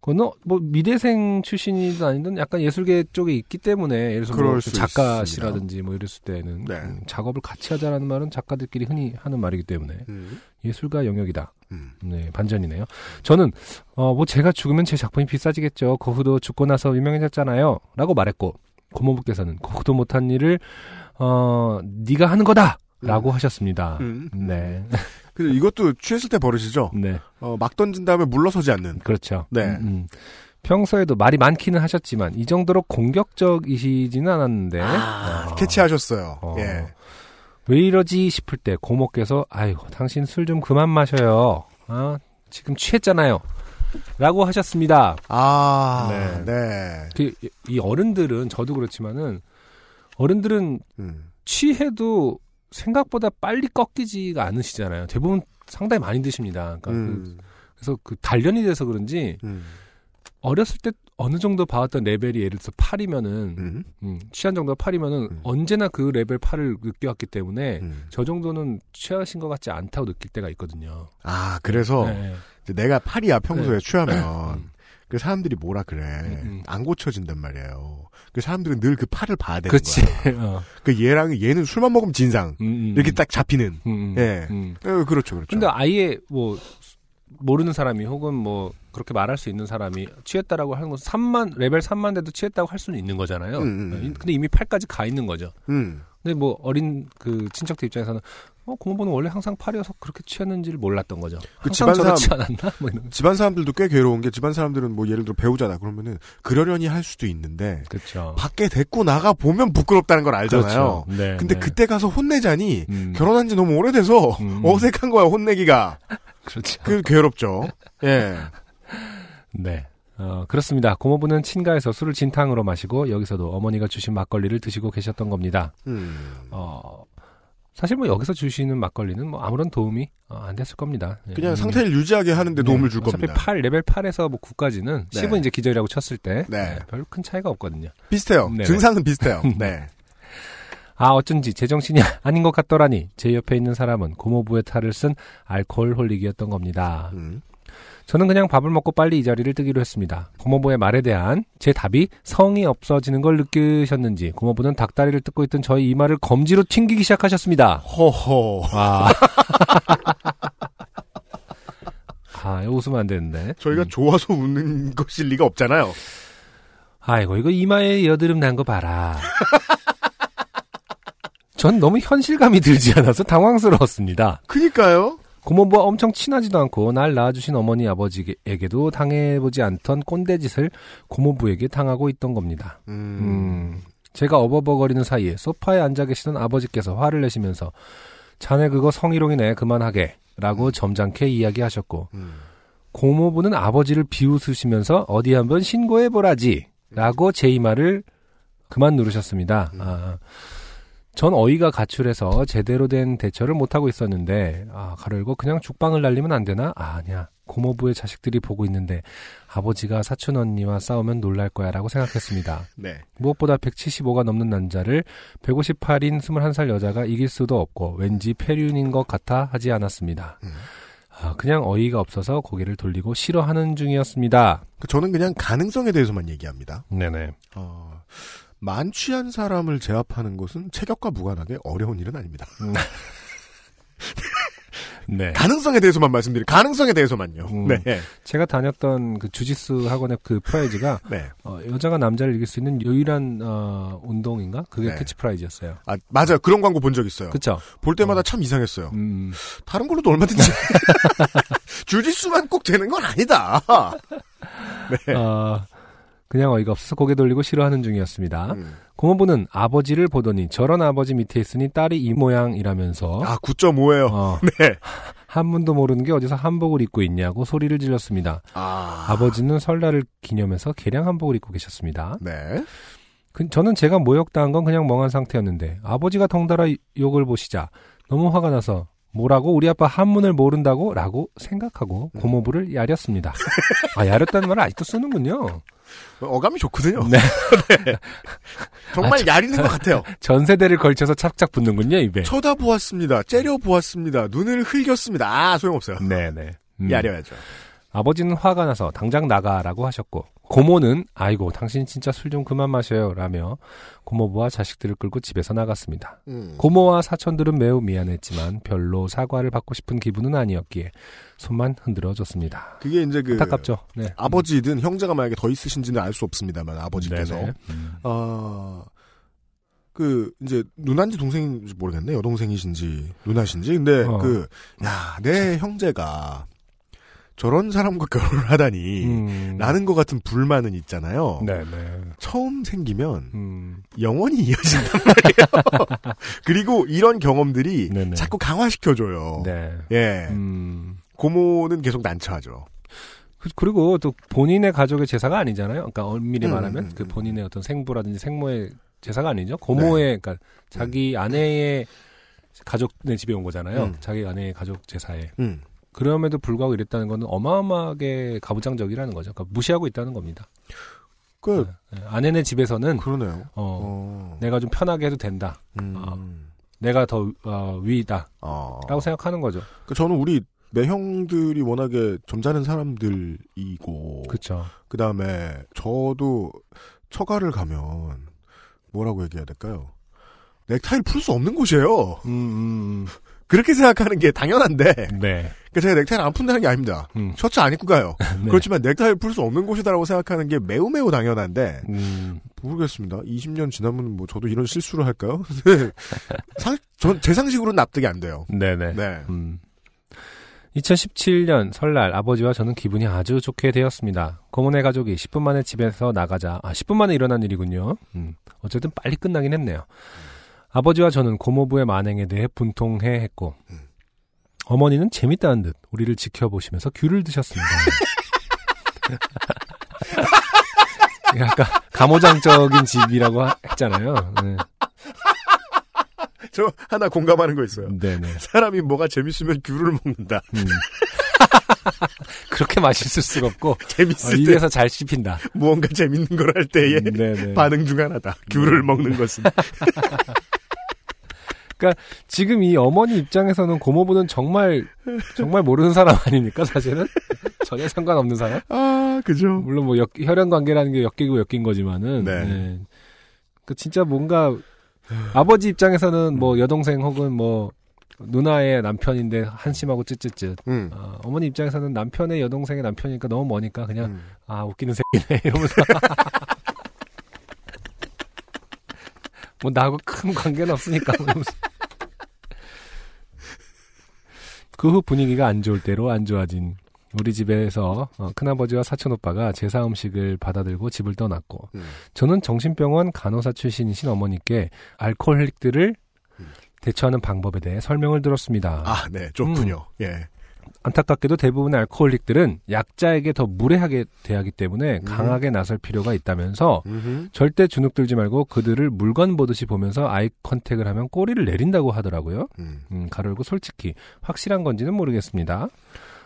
거는 뭐 미대생 출신이든 아니든 약간 예술계 쪽에 있기 때문에 예를 들어서 그럴 뭐수 작가시라든지 뭐 이랬을 때는 네. 음, 작업을 같이 하자라는 말은 작가들끼리 흔히 하는 말이기 때문에 음. 예술가 영역이다. 음. 네, 반전이네요. 저는 어 뭐 제가 죽으면 제 작품이 비싸지겠죠. 거후도 죽고 나서 유명해졌잖아요. 라고 말했고 고모부께서는 거후도 못한 일을 어 네가 하는 거다 라고 하셨습니다. 음. 네. 근데 이것도 취했을 때 버릇이죠. 네. 어, 막 던진 다음에 물러서지 않는. 그렇죠. 네. 음, 음. 평소에도 말이 많기는 하셨지만 이 정도로 공격적이시지는 않았는데 아, 어, 캐치하셨어요. 어. 예. 왜 이러지 싶을 때 고모께서 아유 당신 술 좀 그만 마셔요. 아 지금 취했잖아요. 라고 하셨습니다. 아, 네. 네. 그, 이 어른들은 저도 그렇지만은 어른들은 음. 취해도 생각보다 빨리 꺾이지가 않으시잖아요. 대부분 상당히 많이 드십니다. 그러니까 그- 음. 그 래서 그 단련이 돼서 그런지 음. 어렸을 때 어느 정도 봐왔던 레벨이 예를 들어서 8이면은 음. 음, 취한 정도가 8이면은 음. 언제나 그 레벨 8을 느껴왔기 때문에 음. 저 정도는 취하신 것 같지 않다고 느낄 때가 있거든요. 아, 그래서 네. 내가 팔이야 평소에 네. 취하면 음. 그 사람들이 뭐라 그래 음. 안 고쳐진단 말이에요. 그 사람들은 늘 그 팔을 봐야 되는 그렇지. 거야. 어. 그 얘랑 얘는 술만 먹으면 진상 음, 음, 이렇게 음. 딱 잡히는. 음, 음, 예. 음. 어, 그렇죠, 그렇죠. 근데 아예 뭐 모르는 사람이 혹은 뭐 그렇게 말할 수 있는 사람이 취했다라고 하는 건 3만 레벨 3만 돼도 취했다고 할 수는 있는 거잖아요. 음, 음. 근데 이미 8까지 가 있는 거죠. 음. 근데 뭐 어린 그 친척들 입장에서는 어, 고모부는 원래 항상 팔이어서 그렇게 취했는지를 몰랐던 거죠. 그 집안 저렇지 않았나? 뭐. 집안 사람들도 꽤 괴로운 게 집안 사람들은 뭐 예를 들어 배우자다 그러면은 그러려니 할 수도 있는데 그렇죠. 밖에 데리고 나가 보면 부끄럽다는 걸 알잖아요. 그렇죠. 네, 근데 네. 그때 가서 혼내자니 음, 결혼한 지 너무 오래돼서 음. 어색한 거야 혼내기가. 그렇죠. 그 괴롭죠. 예. 네. 어, 그렇습니다. 고모부는 친가에서 술을 진탕으로 마시고 여기서도 어머니가 주신 막걸리를 드시고 계셨던 겁니다. 음. 어, 사실 뭐 여기서 주시는 막걸리는 뭐 아무런 도움이 어, 안 됐을 겁니다. 예. 그냥 음. 상태를 유지하게 하는데 도움을 줄 어차피 겁니다. 8, 레벨 8에서 뭐 9까지는 네. 10은 이제 기절이라고 쳤을 때 네. 네, 별로 큰 차이가 없거든요. 비슷해요. 네네. 증상은 비슷해요. 네. 아 어쩐지 제정신이 아닌 것 같더라니 제 옆에 있는 사람은 고모부의 탈을 쓴 alcoholic이었던 겁니다. 음. 저는 그냥 밥을 먹고 빨리 이 자리를 뜨기로 했습니다. 고모부의 말에 대한 제 답이 성의 없어지는 걸 느끼셨는지 고모부는 닭다리를 뜯고 있던 저의 이마를 검지로 튕기기 시작하셨습니다. 허허. 아. 아, 웃으면 안 되는데. 저희가 음. 좋아서 웃는 것일 리가 없잖아요. 아이고, 이거 이마에 여드름 난 거 봐라. 전 너무 현실감이 들지 않아서 당황스러웠습니다. 그니까요. 고모부와 엄청 친하지도 않고 날 낳아주신 어머니 아버지에게도 당해보지 않던 꼰대 짓을 고모부에게 당하고 있던 겁니다. 음. 음, 제가 어버버거리는 사이에 소파에 앉아 계시던 아버지께서 화를 내시면서 자네 그거 성희롱이네 그만하게 라고 점잖게 이야기하셨고 음. 고모부는 아버지를 비웃으시면서 어디 한번 신고해보라지 라고 제 이마를 그만 누르셨습니다. 아, 전 어이가 가출해서 제대로 된 대처를 못하고 있었는데 아, 가르고 그냥 죽방을 날리면 안 되나? 아, 아니야. 고모부의 자식들이 보고 있는데 아버지가 사촌 언니와 싸우면 놀랄 거야 라고 생각했습니다. 네. 무엇보다 175가 넘는 남자를 158인 21살 여자가 이길 수도 없고 왠지 폐륜인 것 같아 하지 않았습니다. 음. 아, 그냥 어이가 없어서 고개를 돌리고 싫어하는 중이었습니다. 그 저는 그냥 가능성에 대해서만 얘기합니다. 네네. 어, 만취한 사람을 제압하는 것은 체격과 무관하게 어려운 일은 아닙니다. 네. 가능성에 대해서만 말씀드릴 가능성에 대해서만요. 음. 네. 제가 다녔던 그 주짓수 학원의 그 phrase가 네. 어, 여자가 남자를 이길 수 있는 유일한 어, 운동인가? 그게 네. 캐치프레이즈였어요. 아, 맞아요. 그런 광고 본 적 있어요. 그쵸? 볼 때마다 참 이상했어요. 음, 다른 걸로도 얼마든지. 주짓수만 꼭 되는 건 아니다. 네. 어, 그냥 어이가 없어서 고개 돌리고 싫어하는 중이었습니다. 음. 고모부는 아버지를 보더니 저런 아버지 밑에 있으니 딸이 이 모양이라면서 아, 9.5예요. 어, 네. 한문도 모르는 게 어디서 한복을 입고 있냐고 소리를 질렀습니다. 아. 아버지는 설날을 기념해서 개량 한복을 입고 계셨습니다. 네. 그- 저는 제가 모욕당한 건 그냥 멍한 상태였는데 아버지가 덩달아 욕을 보시자 너무 화가 나서 뭐라고 우리 아빠 한문을 모른다고? 라고 생각하고 음. 고모부를 야렸습니다. 아 야렸다는 말을 아직도 쓰는군요. 어감이 좋거든요. 네. 네. 정말 야리는 것 같아요. 전 세대를 걸쳐서 착착 붙는군요 입에. 쳐다보았습니다. 째려보았습니다. 눈을 흘겼습니다. 아, 소용없어요. 네네. 음. 야려야죠. 아버지는 화가 나서 당장 나가라고 하셨고 고모는 아이고 당신 진짜 술 좀 그만 마셔요 라며 고모부와 자식들을 끌고 집에서 나갔습니다. 음. 고모와 사촌들은 매우 미안했지만 별로 사과를 받고 싶은 기분은 아니었기에 손만 흔들어 줬습니다. 그게 이제 그 안타깝죠. 네. 아버지든 형제가 만약에 더 있으신지는 알 수 없습니다만 아버지께서. 음. 아, 그, 이제, 누나인지 동생인지 모르겠네. 여동생이신지, 누나신지. 근데, 어. 그, 야, 내 형제가 저런 사람과 결혼을 하다니, 음. 라는 것 같은 불만은 있잖아요. 네네. 처음 생기면 음. 영원히 이어진단 말이에요. 그리고 이런 경험들이 네네. 자꾸 강화시켜줘요. 네. 예. 음. 고모는 계속 난처하죠. 그- 그리고 또 본인의 가족의 제사가 아니잖아요. 그러니까 엄밀히 음, 말하면 음, 그 음. 본인의 어떤 생부라든지 생모의 제사가 아니죠. 고모의 그러니까 자기 아내의 가족네 집에 온 거잖아요. 음. 자기 아내의 가족 제사에. 음. 그럼에도 불구하고 이랬다는 거는 어마어마하게 가부장적이라는 거죠. 그러니까 무시하고 있다는 겁니다. 그, 네. 아내네 집에서는 그러네요. 어, 어. 내가 좀 편하게 해도 된다. 음. 어. 내가 더 어, 위다. 어. 라고 생각하는 거죠. 그 저는 우리 매형들이 워낙에 점잖은 사람들이고 그렇죠. 그 다음에 저도 처가를 가면 뭐라고 얘기해야 될까요? 넥타이를 풀 수 없는 곳이에요. 음, 음, 그렇게 생각하는 게 당연한데 음. 네. 그러니까 제가 넥타이를 안 푼다는 게 아닙니다. 음. 셔츠 안 입고 가요. 네. 그렇지만 넥타이를 풀 수 없는 곳이다라고 생각하는 게 매우 매우 당연한데 음, 모르겠습니다. 20년 지나면 뭐 저도 이런 실수를 할까요? 네. 상, 전, 제 상식으로는 납득이 안 돼요. 네네. 네. 음. 2017년 설날 아버지와 저는 기분이 아주 좋게 되었습니다. 고모네 가족이 10분 만에 집에서 나가자. 아, 10분 만에 일어난 일이군요. 음, 어쨌든 빨리 끝나긴 했네요. 아버지와 저는 고모부의 만행에 대해 분통해 했고, 어머니는 재밌다는 듯 우리를 지켜보시면서 귤을 드셨습니다. 아까 감호장적인 집이라고 하- 했잖아요. 네. 저 하나 공감하는 거 있어요. 네네. 사람이 뭐가 재밌으면 귤을 먹는다. 음. 그렇게 맛있을 수가 없고 어, 재밌을 때 입에서 잘 씹힌다. 무언가 재밌는 걸 할 때의 네네. 반응 중 하나다. 귤을 먹는 것은. 지금 이 어머니 입장에서는 고모부는 정말 정말 모르는 사람 아닙니까 사실은 전혀 상관없는 사람. 아, 그죠. 물론 뭐 역- 혈연 관계라는 게 엮이고 엮인 거지만은 네. 네. 그 진짜 뭔가 아버지 입장에서는 뭐 여동생 혹은 뭐 누나의 남편인데 한심하고 쯧쯧쯧. 음. 어, 어머니 입장에서는 남편의 여동생의 남편이니까 너무 머니까 그냥 음. 아 웃기는 새끼네 이러면서 뭐 나하고 큰 관계는 없으니까 뭐 이러면서 그후 분위기가 안 좋을 대로 안 좋아진 우리 집에서 어, 큰아버지와 사촌오빠가 제사 음식을 받아들고 집을 떠났고 음. 저는 정신병원 간호사 출신이신 어머니께 알코올릭들을 음. 대처하는 방법에 대해 설명을 들었습니다. 아, 네. 좋군요. 예. 안타깝게도 대부분의 알코올릭들은 약자에게 더 무례하게 대하기 때문에 음. 강하게 나설 필요가 있다면서 음흠. 절대 주눅 들지 말고 그들을 물건 보듯이 보면서 아이 컨택을 하면 꼬리를 내린다고 하더라고요. 음. 음, 가로열고 솔직히 확실한 건지는 모르겠습니다.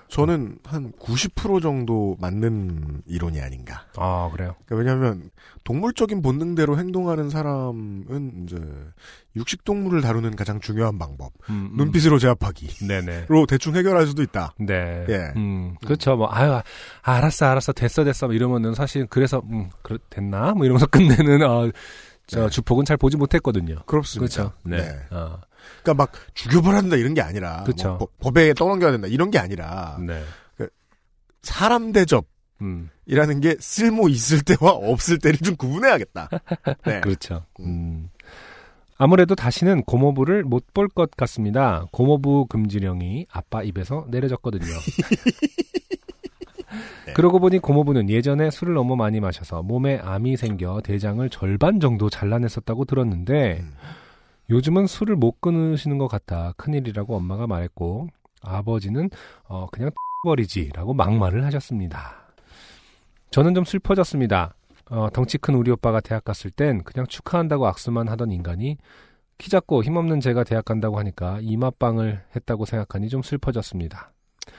저는 한 90% 정도 맞는 이론이 아닌가. 아 그래요. 그러니까 왜냐하면 동물적인 본능대로 행동하는 사람은 이제 육식 동물을 다루는 가장 중요한 방법 음, 음. 눈빛으로 제압하기로 네네. 대충 해결할 수도 있다. 네. 예. 음, 그렇죠. 뭐, 아유, 아, 알았어, 알았어, 됐어, 됐어. 뭐 이러면은 사실 그래서, 음, 그렇, 됐나? 뭐 이러면서 끝내는, 어, 저 네. 주폭은 잘 보지 못했거든요. 그렇습니다. 그렇죠. 네. 네. 어, 그러니까 막 죽여버려야 된다 이런 게 아니라. 뭐 법- 법에 떠넘겨야 된다 이런 게 아니라 네. 사람 대접이라는 음, 게 쓸모 있을 때와 없을 때를 좀 구분해야겠다. 네. 그렇죠. 음. 아무래도 다시는 고모부를 못 볼 것 같습니다. 고모부 금지령이 아빠 입에서 내려졌거든요. 네. 그러고 보니 고모부는 예전에 술을 너무 많이 마셔서 몸에 암이 생겨 대장을 절반 정도 잘라냈었다고 들었는데 음. 요즘은 술을 못 끊으시는 것 같아 큰일이라고 엄마가 말했고 아버지는 어, 그냥 버리지라고 막말을 하셨습니다. 저는 좀 슬퍼졌습니다. 어, 덩치 큰 우리 오빠가 대학 갔을 땐 그냥 축하한다고 악수만 하던 인간이 키 작고 힘없는 제가 대학 간다고 하니까 이마빵을 했다고 생각하니 좀 슬퍼졌습니다.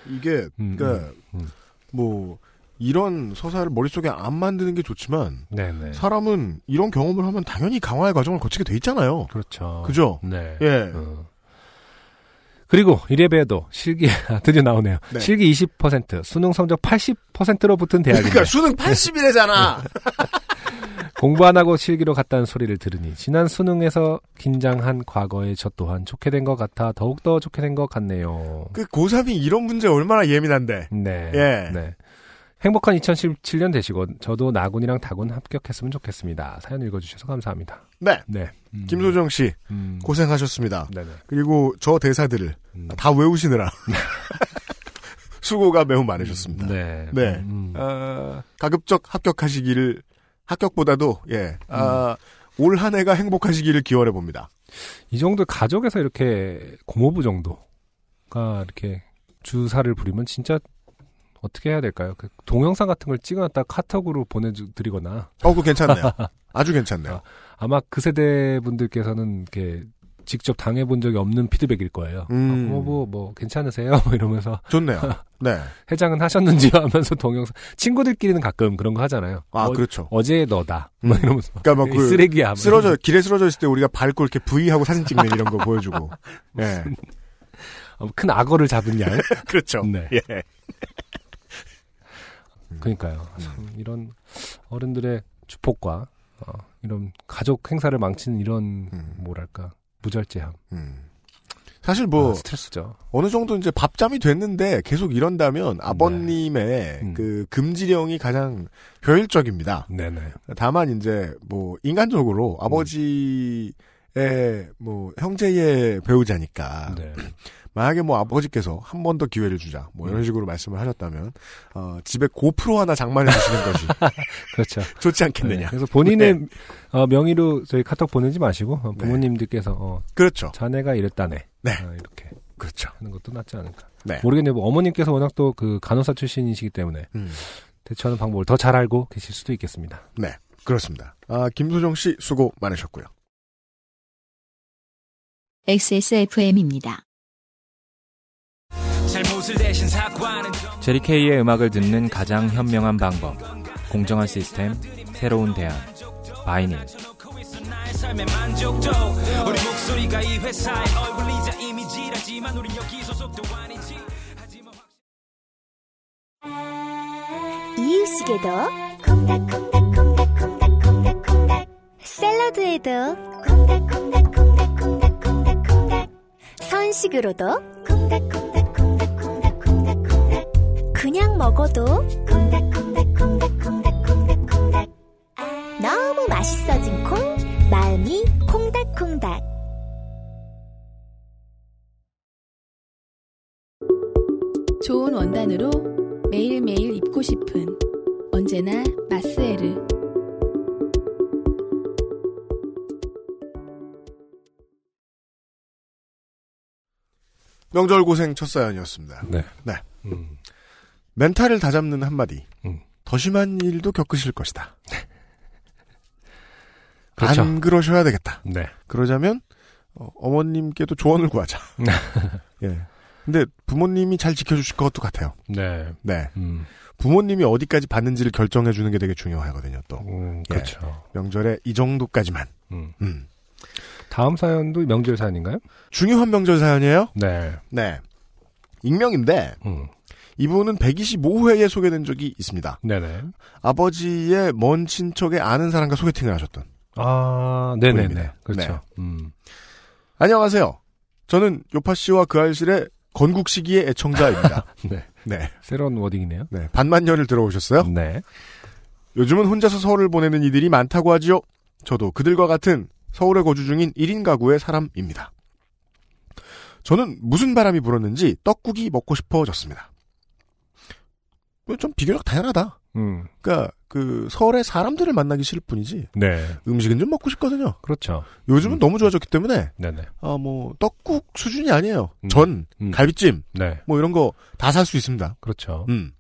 이게 음, 그러니까 음, 음. 뭐 이런 서사를 머릿속에 안 만드는 게 좋지만 네네. 사람은 이런 경험을 하면 당연히 강화의 과정을 거치게 돼 있잖아요. 그렇죠. 그죠? 네. 예. 어. 그리고 이래봬도 실기 아, 드디어 나오네요. 네. 실기 20%, 수능 성적 80%로 붙은 대학인데 그러니까 수능 80이래잖아. 공부 안 하고 실기로 갔다는 소리를 들으니 지난 수능에서 긴장한 과거에 저 또한 좋게 된 것 같아 더욱더 좋게 된 것 같네요. 그 고3이 이런 문제 얼마나 예민한데. 네. 예. 네. 행복한 2017년 되시고 저도 나군이랑 다군 합격했으면 좋겠습니다. 사연 읽어주셔서 감사합니다. 네. 네. 음, 김소정 씨 음, 고생하셨습니다. 네네. 그리고 저 대사들을 음, 다 외우시느라 수고가 매우 많으셨습니다. 네. 네. 음, 어, 가급적 합격하시기를 합격보다도 예, 아, 올 한 해가 행복하시기를 기원해 봅니다. 이 정도 가족에서 이렇게 고모부 정도가 이렇게 주사를 부리면 진짜 어떻게 해야 될까요? 그 동영상 같은 걸 찍어놨다 카톡으로 보내드리거나 어, 그거 괜찮네요. 아주 괜찮네요. 아. 아마 그 세대 분들께서는 이렇게 직접 당해본 적이 없는 피드백일 거예요. 음. 아, 고모부 뭐 괜찮으세요? 뭐 이러면서 좋네요. 네. 해장은 하셨는지 하면서 동영상 친구들끼리는 가끔 그런 거 하잖아요. 아, 어, 그렇죠. 어제 너다. 뭐 음. 이러면서 그러니까 막이그 쓰레기야. 뭐 쓰러져 길에 쓰러져 있을 때 우리가 밟고 이렇게 V하고 사진 찍는 이런 거 보여주고. 예. 어, 큰 악어를 잡은 양. 그렇죠. 네. 예. 그러니까요. 음. 참 이런 어른들의 주폭과 어, 이런 가족 행사를 망치는 이런 음. 뭐랄까 무절제함. 음. 사실 뭐 아, 스트레스죠. 어느 정도 이제 밥잠이 됐는데 계속 이런다면 아버님의 음. 그 금지령이 가장 효율적입니다. 네네. 다만 이제 뭐 인간적으로 아버지의 뭐 형제의 배우자니까 네. 만약에 뭐 아버지께서 한 번 더 기회를 주자 뭐 음. 이런 식으로 말씀을 하셨다면 어, 집에 고프로 하나 장만해 주시는 것이 그렇죠. 좋지 네, 않겠느냐. 그래서 본인의 어, 명의로 저희 카톡 보내지 마시고 어, 부모님들께서 어, 그렇죠. 자네가 이랬다네. 네. 어, 이렇게 그렇죠. 하는 것도 낫지 않을까. 네. 모르겠네요. 뭐 어머님께서 워낙 또 그 간호사 출신이시기 때문에 음, 대처하는 방법을 더 잘 알고 계실 수도 있겠습니다. 네. 그렇습니다. 아, 김소정 씨 수고 많으셨고요. XSFM입니다. 제리 케이의 음악을 듣는 가장 현명한 방법. 공정한 시스템, 새로운 대안. 바이닐. 이유식에도 콩닥콩닥콩닥콩닥콩닥콩닥 샐러드에도 콩닥콩닥콩닥콩닥콩닥콩닥 선식으로도 콩닥콩닥콩닥콩닥콩닥콩닥 그냥 먹어도 콩닥콩닥콩닥콩닥콩닥콩닥 너무 맛있어진 콩 마음이 콩닥콩닥 좋은 원단으로 매일매일 입고 싶은 언제나 마스에르 명절 고생 첫 사연이었습니다. 네. 네. 음, 멘탈을 다잡는 한마디. 음. 더 심한 일도 겪으실 것이다. 그렇죠. 안 그러셔야 되겠다. 네. 그러자면 어, 머님께도 조언을 구하자. 예. 근데 부모님이 잘 지켜주실 것도 같아요. 네. 네. 음, 부모님이 어디까지 받는지를 결정해 주는 게 되게 중요하거든요. 또 음, 예. 그렇죠. 명절에 이 정도까지만. 음. 음. 다음 사연도 명절 사연인가요? 중요한 명절 사연이에요. 네. 네. 익명인데 음. 이분은 125회에 소개된 적이 있습니다. 네네. 아버지의 먼 친척의 아는 사람과 소개팅을 하셨던. 아, 네네네. 보입니다. 그렇죠. 음. 안녕하세요. 저는 요파 씨와 그 알실의 건국 시기의 애청자입니다. 네. 네. 새로운 워딩이네요. 네. 반만년을 들어오셨어요? 네. 요즘은 혼자서 서울을 보내는 이들이 많다고 하지요. 저도 그들과 같은 서울에 거주 중인 1인 가구의 사람입니다. 저는 무슨 바람이 불었는지 떡국이 먹고 싶어졌습니다. 뭐좀 비교적 당연하다. 음. 그러니까 그 서울의 사람들을 만나기 싫을 뿐이지 네. 음식은 좀 먹고 싶거든요. 그렇죠. 요즘은 음. 너무 좋아졌기 때문에 네네. 아뭐 떡국 수준이 아니에요. 음. 전, 음. 갈비찜 네. 뭐 이런 거 다 살 수 있습니다. 그렇죠. 음.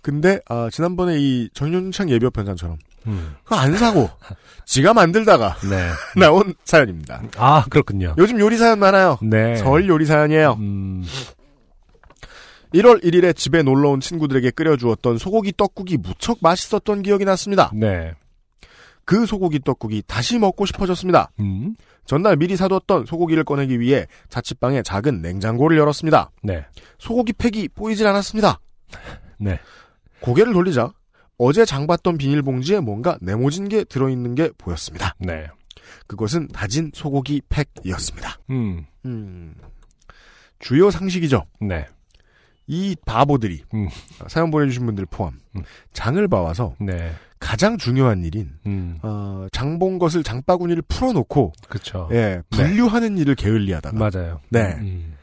근데 아 지난번에 이 전윤창 예비역 편찬처럼 음. 그거 안 사고 지가 만들다가 네. 나온 사연입니다. 아, 그렇군요. 요즘 요리 사연 많아요. 네. 설 요리 사연이에요. 음. 1월 1일에 집에 놀러 온 친구들에게 끓여주었던 소고기 떡국이 무척 맛있었던 기억이 났습니다. 네. 그 소고기 떡국이 다시 먹고 싶어졌습니다. 음. 전날 미리 사뒀던 소고기를 꺼내기 위해 자취방에 작은 냉장고를 열었습니다. 네. 소고기 팩이 보이질 않았습니다. 네. 고개를 돌리자 어제 장봤던 비닐봉지에 뭔가 네모진 게 들어있는 게 보였습니다. 네. 그것은 다진 소고기 팩이었습니다. 음. 음, 주요 상식이죠. 네. 이 바보들이 음. 사연 보내주신 분들 포함 음. 장을 봐와서 네. 가장 중요한 일인 음. 어, 장본 것을 장바구니를 풀어놓고 그렇죠. 예 분류하는 일을 게을리하다가 맞아요. 네. 음.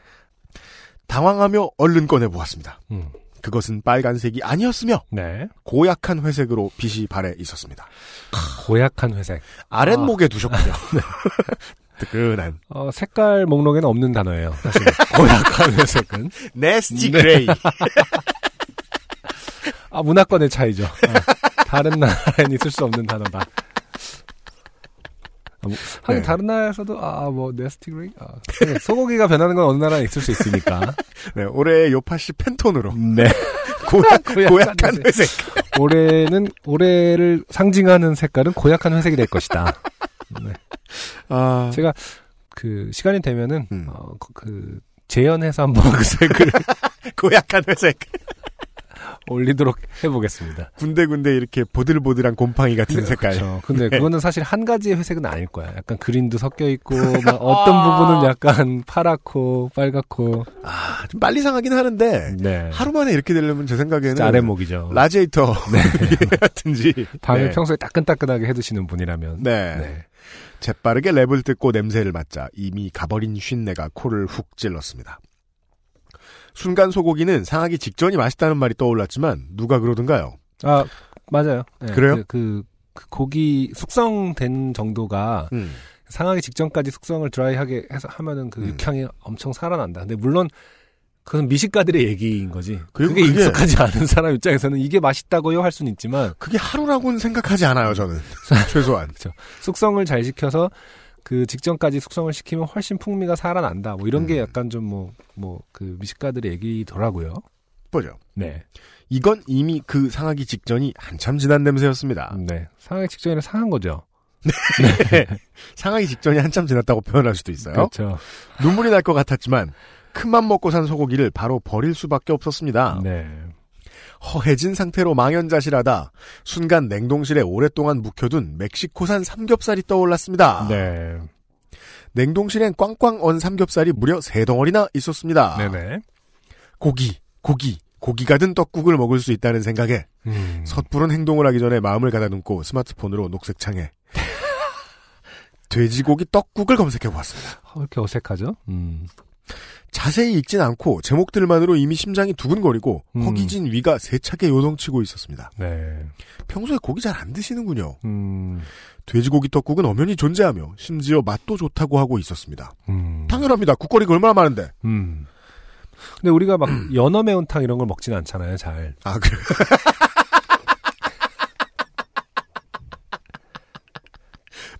당황하며 얼른 꺼내 보았습니다. 음. 그것은 빨간색이 아니었으며 네. 고약한 회색으로 빛이 바래 있었습니다. 고약한 회색. 아랫목에 두셨군요. 뜨끈한 어, 색깔 목록에는 없는 단어예요. 사실. 고약한 회색은. nasty 네. gray. 아, 문화권의 차이죠. 어, 다른 나라에는 있을 수 없는 단어다. 아, 뭐, 하긴 네. 다른 나라에서도 아, 뭐 nasty gray. 아, 그래, 소고기가 변하는 건 어느 나라에 있을 수 있으니까. 네, 올해 요파시 팬톤으로 네. 고약, 고약한. 회색. 올해는 올해를 상징하는 색깔은 고약한 회색이 될 것이다. 네. 아, 제가 그 시간이 되면은 음. 어, 그- 그 재연해서 한번 그 색을 고약한 회색. 올리도록 해보겠습니다. 군데군데 이렇게 보들보들한 곰팡이 같은 색깔. 그렇죠. 근데 네. 그거는 사실 한 가지의 회색은 아닐 거야. 약간 green도 섞여 있고, 막 어떤 부분은 약간 파랗고, 빨갛고. 아, 좀 빨리 상하긴 하는데 네. 하루 만에 이렇게 되려면 제 생각에는 아랫목이죠. 라디에이터 같은지 방을 네. 평소에 따끈따끈하게 해두시는 분이라면. 네. 네. 재빠르게 랩을 뜯고 냄새를 맡자 이미 가버린 쉰내가 코를 훅 찔렀습니다. 순간 소고기는 상하기 직전이 맛있다는 말이 떠올랐지만 누가 그러던가요? 아, 맞아요. 네, 그래요? 그, 그, 그 고기 숙성된 정도가 음. 상하기 직전까지 숙성을 드라이하게 해서 하면은 그 음. 육향이 엄청 살아난다. 근데 물론 그건 미식가들의 얘기인 거지. 그게 익숙하지 않은 사람 입장에서는 이게 맛있다고요 할 수는 있지만 그게 하루라고는 생각하지 않아요, 저는. 최소한. 숙성을 잘 시켜서 그 직전까지 숙성을 시키면 훨씬 풍미가 살아난다. 뭐 이런 게 음. 약간 좀 뭐 뭐 그 미식가들의 얘기더라고요. 보죠. 네. 이건 이미 그 상하기 직전이 한참 지난 냄새였습니다. 네. 상하기 직전이라 상한 거죠. 상하기 직전이 한참 지났다고 표현할 수도 있어요. 그렇죠. 눈물이 날 것 같았지만 큰맘 먹고 산 소고기를 바로 버릴 수밖에 없었습니다. 네. 허해진 상태로 망연자실하다 순간 냉동실에 오랫동안 묵혀둔 멕시코산 삼겹살이 떠올랐습니다. 네. 냉동실엔 꽝꽝 언 삼겹살이 무려 세 덩어리나 있었습니다. 네네. 고기, 고기, 고기가 든 떡국을 먹을 수 있다는 생각에 음. 섣부른 행동을 하기 전에 마음을 가다듬고 스마트폰으로 녹색 창에 돼지고기 떡국을 검색해 보았습니다. 어, 이렇게 어색하죠? 음. 자세히 읽진 않고 제목들만으로 이미 심장이 두근거리고 음. 허기진 위가 세차게 요동치고 있었습니다. 네. 평소에 고기 잘 안 드시는군요. 음. 돼지고기 떡국은 엄연히 존재하며 심지어 맛도 좋다고 하고 있었습니다. 음. 당연합니다. 국거리가 얼마나 많은데. 음. 근데 우리가 막 연어 매운탕 이런 걸 먹진 않잖아요, 잘. 아 그래.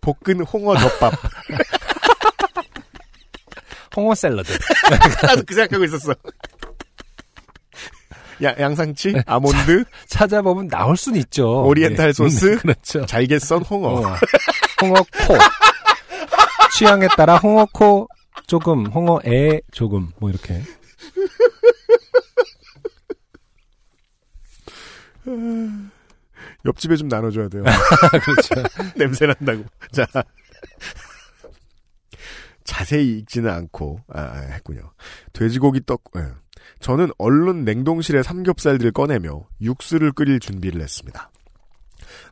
볶은 홍어 덮밥. 홍어 샐러드. 나도 그 생각하고 있었어. 야, 양상치, 아몬드, 찾아보면 나올 수는 있죠. 오리엔탈 네. 소스, 음, 그렇죠. 잘게 썬 홍어. 홍어. 홍어 코. 취향에 따라 홍어 코 조금, 홍어 애 조금, 뭐 이렇게. 옆집에 좀 나눠줘야 돼요. 그렇죠. 냄새 난다고. 자. 자세히 읽지는 않고, 아, 아, 했군요. 돼지고기 떡, 예. 저는 얼른 냉동실에 삼겹살들을 꺼내며 육수를 끓일 준비를 했습니다.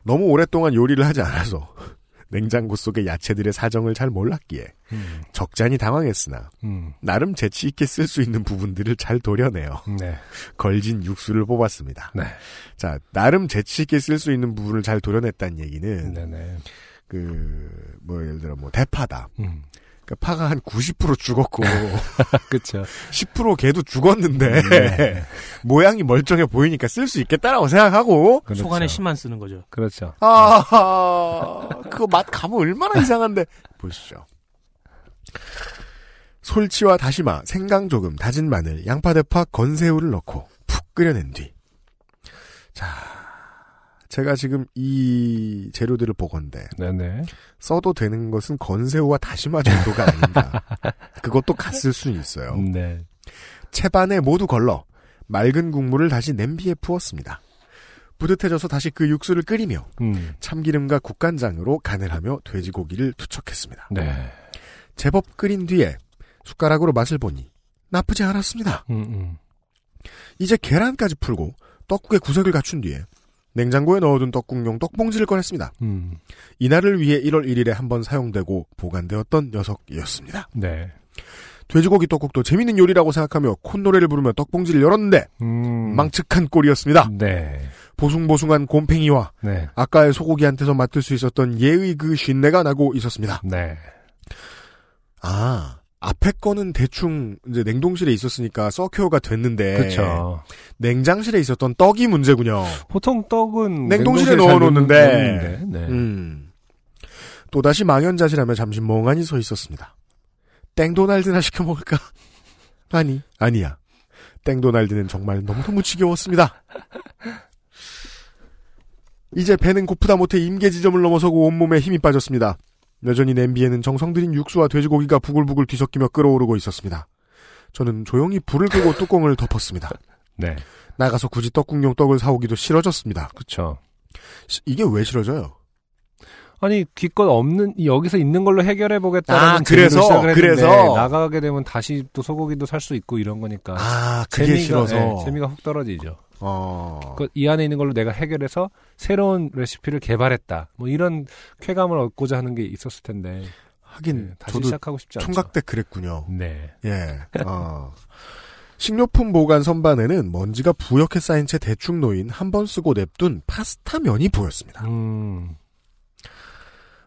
너무 오랫동안 요리를 하지 않아서 냉장고 속의 야채들의 사정을 잘 몰랐기에 음, 적잖이 당황했으나 음, 나름 재치 있게 쓸 수 있는 부분들을 잘 도려내어 네. 걸진 육수를 뽑았습니다. 네. 자, 나름 재치 있게 쓸 수 있는 부분을 잘 도려냈다는 얘기는 네네. 그, 뭐, 예를 들어, 뭐, 대파다. 음, 그러니까 파가 한 90% 죽었고, 그쵸. 10% 걔도 죽었는데, 네. 모양이 멀쩡해 보이니까 쓸 수 있겠다라고 생각하고, 그렇죠. 속안에 심만 쓰는 거죠. 그렇죠. 아, 그거 맛 가면 얼마나 이상한데. 보시죠. 솔치와 다시마, 생강 조금, 다진 마늘, 양파, 대파, 건새우를 넣고 푹 끓여낸 뒤. 자, 제가 지금 이 재료들을 보건데 네네. 써도 되는 것은 건새우와 다시마 정도가 아닌가. 그것도 갔을 수는 있어요. 네. 채반에 모두 걸러 맑은 국물을 다시 냄비에 부었습니다. 뿌듯해져서 다시 그 육수를 끓이며 음, 참기름과 국간장으로 간을 하며 돼지고기를 투척했습니다. 네. 제법 끓인 뒤에 숟가락으로 맛을 보니 나쁘지 않았습니다. 음, 음. 이제 계란까지 풀고 떡국의 구색을 갖춘 뒤에 냉장고에 넣어둔 떡국용 떡봉지를 꺼냈습니다. 음, 이날을 위해 1월 1일에 한 번 사용되고 보관되었던 녀석이었습니다. 네. 돼지고기 떡국도 재밌는 요리라고 생각하며 콧노래를 부르며 떡봉지를 열었는데 음, 망측한 꼴이었습니다. 네. 보숭보숭한 곰팽이와 네. 아까의 소고기한테서 맡을 수 있었던 예의 그 쉰내가 나고 있었습니다. 네. 아, 앞에 거는 대충 이제 냉동실에 있었으니까 서큐어가 됐는데 그렇죠. 냉장실에 있었던 떡이 문제군요. 보통 떡은 냉동실에 잘 넣어놓는데. 네. 음. 또다시 망연자실하며 잠시 멍하니 서 있었습니다. 땡도날드나 시켜 먹을까? 아니, 아니야. 땡도날드는 정말 너무너무 지겨웠습니다. 이제 배는 고프다 못해 임계 지점을 넘어서고 온몸에 힘이 빠졌습니다. 여전히 냄비에는 정성 들인 육수와 돼지고기가 부글부글 뒤섞이며 끓어오르고 있었습니다. 저는 조용히 불을 끄고 뚜껑을 덮었습니다. 네. 나가서 굳이 떡국용 떡을 사오기도 싫어졌습니다. 그쵸. 시- 이게 왜 싫어져요? 아니 기껏 없는 여기서 있는 걸로 해결해 보겠다는 아, 그래서, 그래서. 나가게 되면 다시 또 소고기도 살 수 있고 이런 거니까 아, 그게 재미가, 싫어서. 네, 재미가 훅 떨어지죠. 어. 그 이 안에 있는 걸로 내가 해결해서 새로운 레시피를 개발했다. 뭐 이런 쾌감을 얻고자 하는 게 있었을 텐데 하긴 네, 다시 저도 시작하고 싶지 않죠. 총각 때 그랬군요. 네. 예. 어. 식료품 보관 선반에는 먼지가 부옇게 쌓인 채 대충 놓인 한 번 쓰고 냅둔 파스타 면이 보였습니다. 음.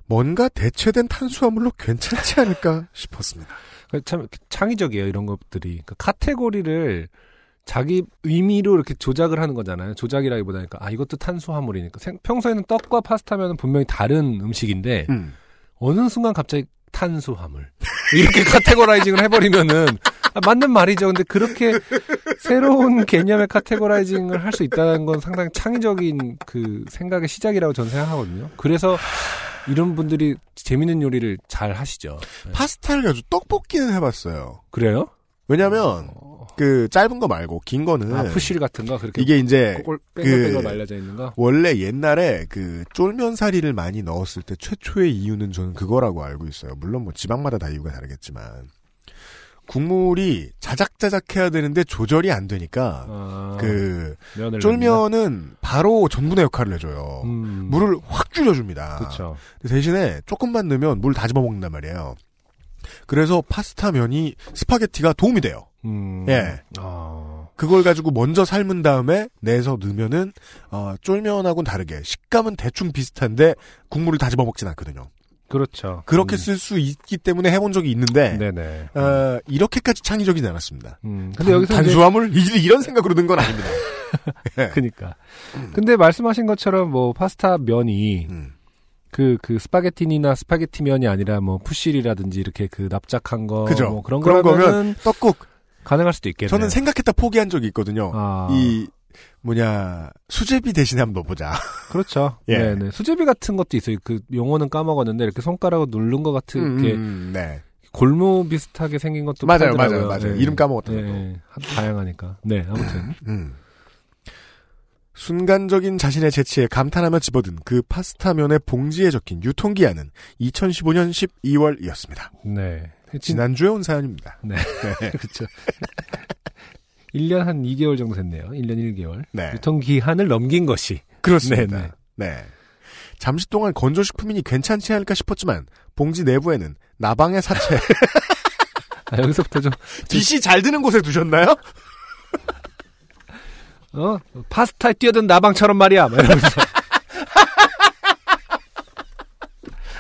뭔가 대체된 탄수화물로 괜찮지 않을까 싶었습니다. 그참 창의적이에요 이런 것들이 그 카테고리를 자기 의미로 이렇게 조작을 하는 거잖아요. 조작이라기보다는 아 이것도 탄수화물이니까 생- 평소에는 떡과 파스타면은 분명히 다른 음식인데 음. 어느 순간 갑자기 탄수화물 이렇게 categorizing을 해버리면은 아, 맞는 말이죠. 근데 그렇게 새로운 개념의 categorizing을 할 수 있다는 건 상당히 창의적인 그 생각의 시작이라고 저는 생각하거든요. 그래서 이런 분들이 재밌는 요리를 잘 하시죠. 네. 파스타를 가지고 떡볶이는 해봤어요. 그래요? 왜냐면 그 짧은 거 말고 긴 거는 아, 푸실 같은 거 그렇게 이게 이제 꼴 그- 말려져 있는 거. 원래 옛날에 그 쫄면사리를 많이 넣었을 때 최초의 이유는 저는 그거라고 알고 있어요. 물론 뭐 지방마다 다 이유가 다르겠지만 국물이 자작자작해야 되는데 조절이 안 되니까 아, 그 면을 쫄면은 바로 전분의 역할을 해줘요. 음, 물을 확 줄여줍니다. 그렇죠. 대신에 조금만 넣으면 물 다 집어먹는단 말이에요. 그래서 파스타 면이 스파게티가 도움이 돼요. 음, 예. 아, 그걸 가지고 먼저 삶은 다음에 내서 넣으면은 어, 쫄면하고는 다르게 식감은 대충 비슷한데 국물을 다 집어먹진 않거든요. 그렇죠. 그렇게 음, 쓸수 있기 때문에 해본 적이 있는데 네네. 어, 이렇게까지 창의적이지 않았습니다. 음, 근데 여기서 이제 탄수화물 이- 이런 생각으로 든건 아닙니다. 그니까. 근데 말씀하신 것처럼 뭐 파스타 면이 음. 그, 그 스파게티니나 스파게티 면이 아니라 뭐 푸실리라든지 이렇게 그 납작한 거. 그죠. 뭐 그런 그런 거면 떡국 가능할 수도 있겠네요. 저는 생각했다 포기한 적이 있거든요. 아, 이 뭐냐 수제비 대신에 한번 넣어보자. 그렇죠. 예. 네네. 수제비 같은 것도 있어요. 그 용어는 까먹었는데 이렇게 손가락으로 누른 것 같은 음, 이렇게 음, 네. 골무 비슷하게 생긴 것도 맞아요, 팔더라고요. 맞아요, 맞아요. 예. 이름 까먹었다. 하- 다양하니까. 네, 아무튼. 음. 순간적인 자신의 재치에 감탄하며 집어든 그 파스타면의 봉지에 적힌 유통기한은 2015년 12월이었습니다. 네. 지난주에 온 사연입니다. 네. 그렇죠. 1년 한 2개월 정도 됐네요. 1년 1개월. 네. 유통기한을 넘긴 것이. 그렇습니다. 네, 네. 잠시 동안 건조식품이니 괜찮지 않을까 싶었지만 봉지 내부에는 나방의 사체. 아, 여기서부터 좀, 빛이 잘 드는 곳에 두셨나요? 어? 파스타에 뛰어든 나방처럼 말이야.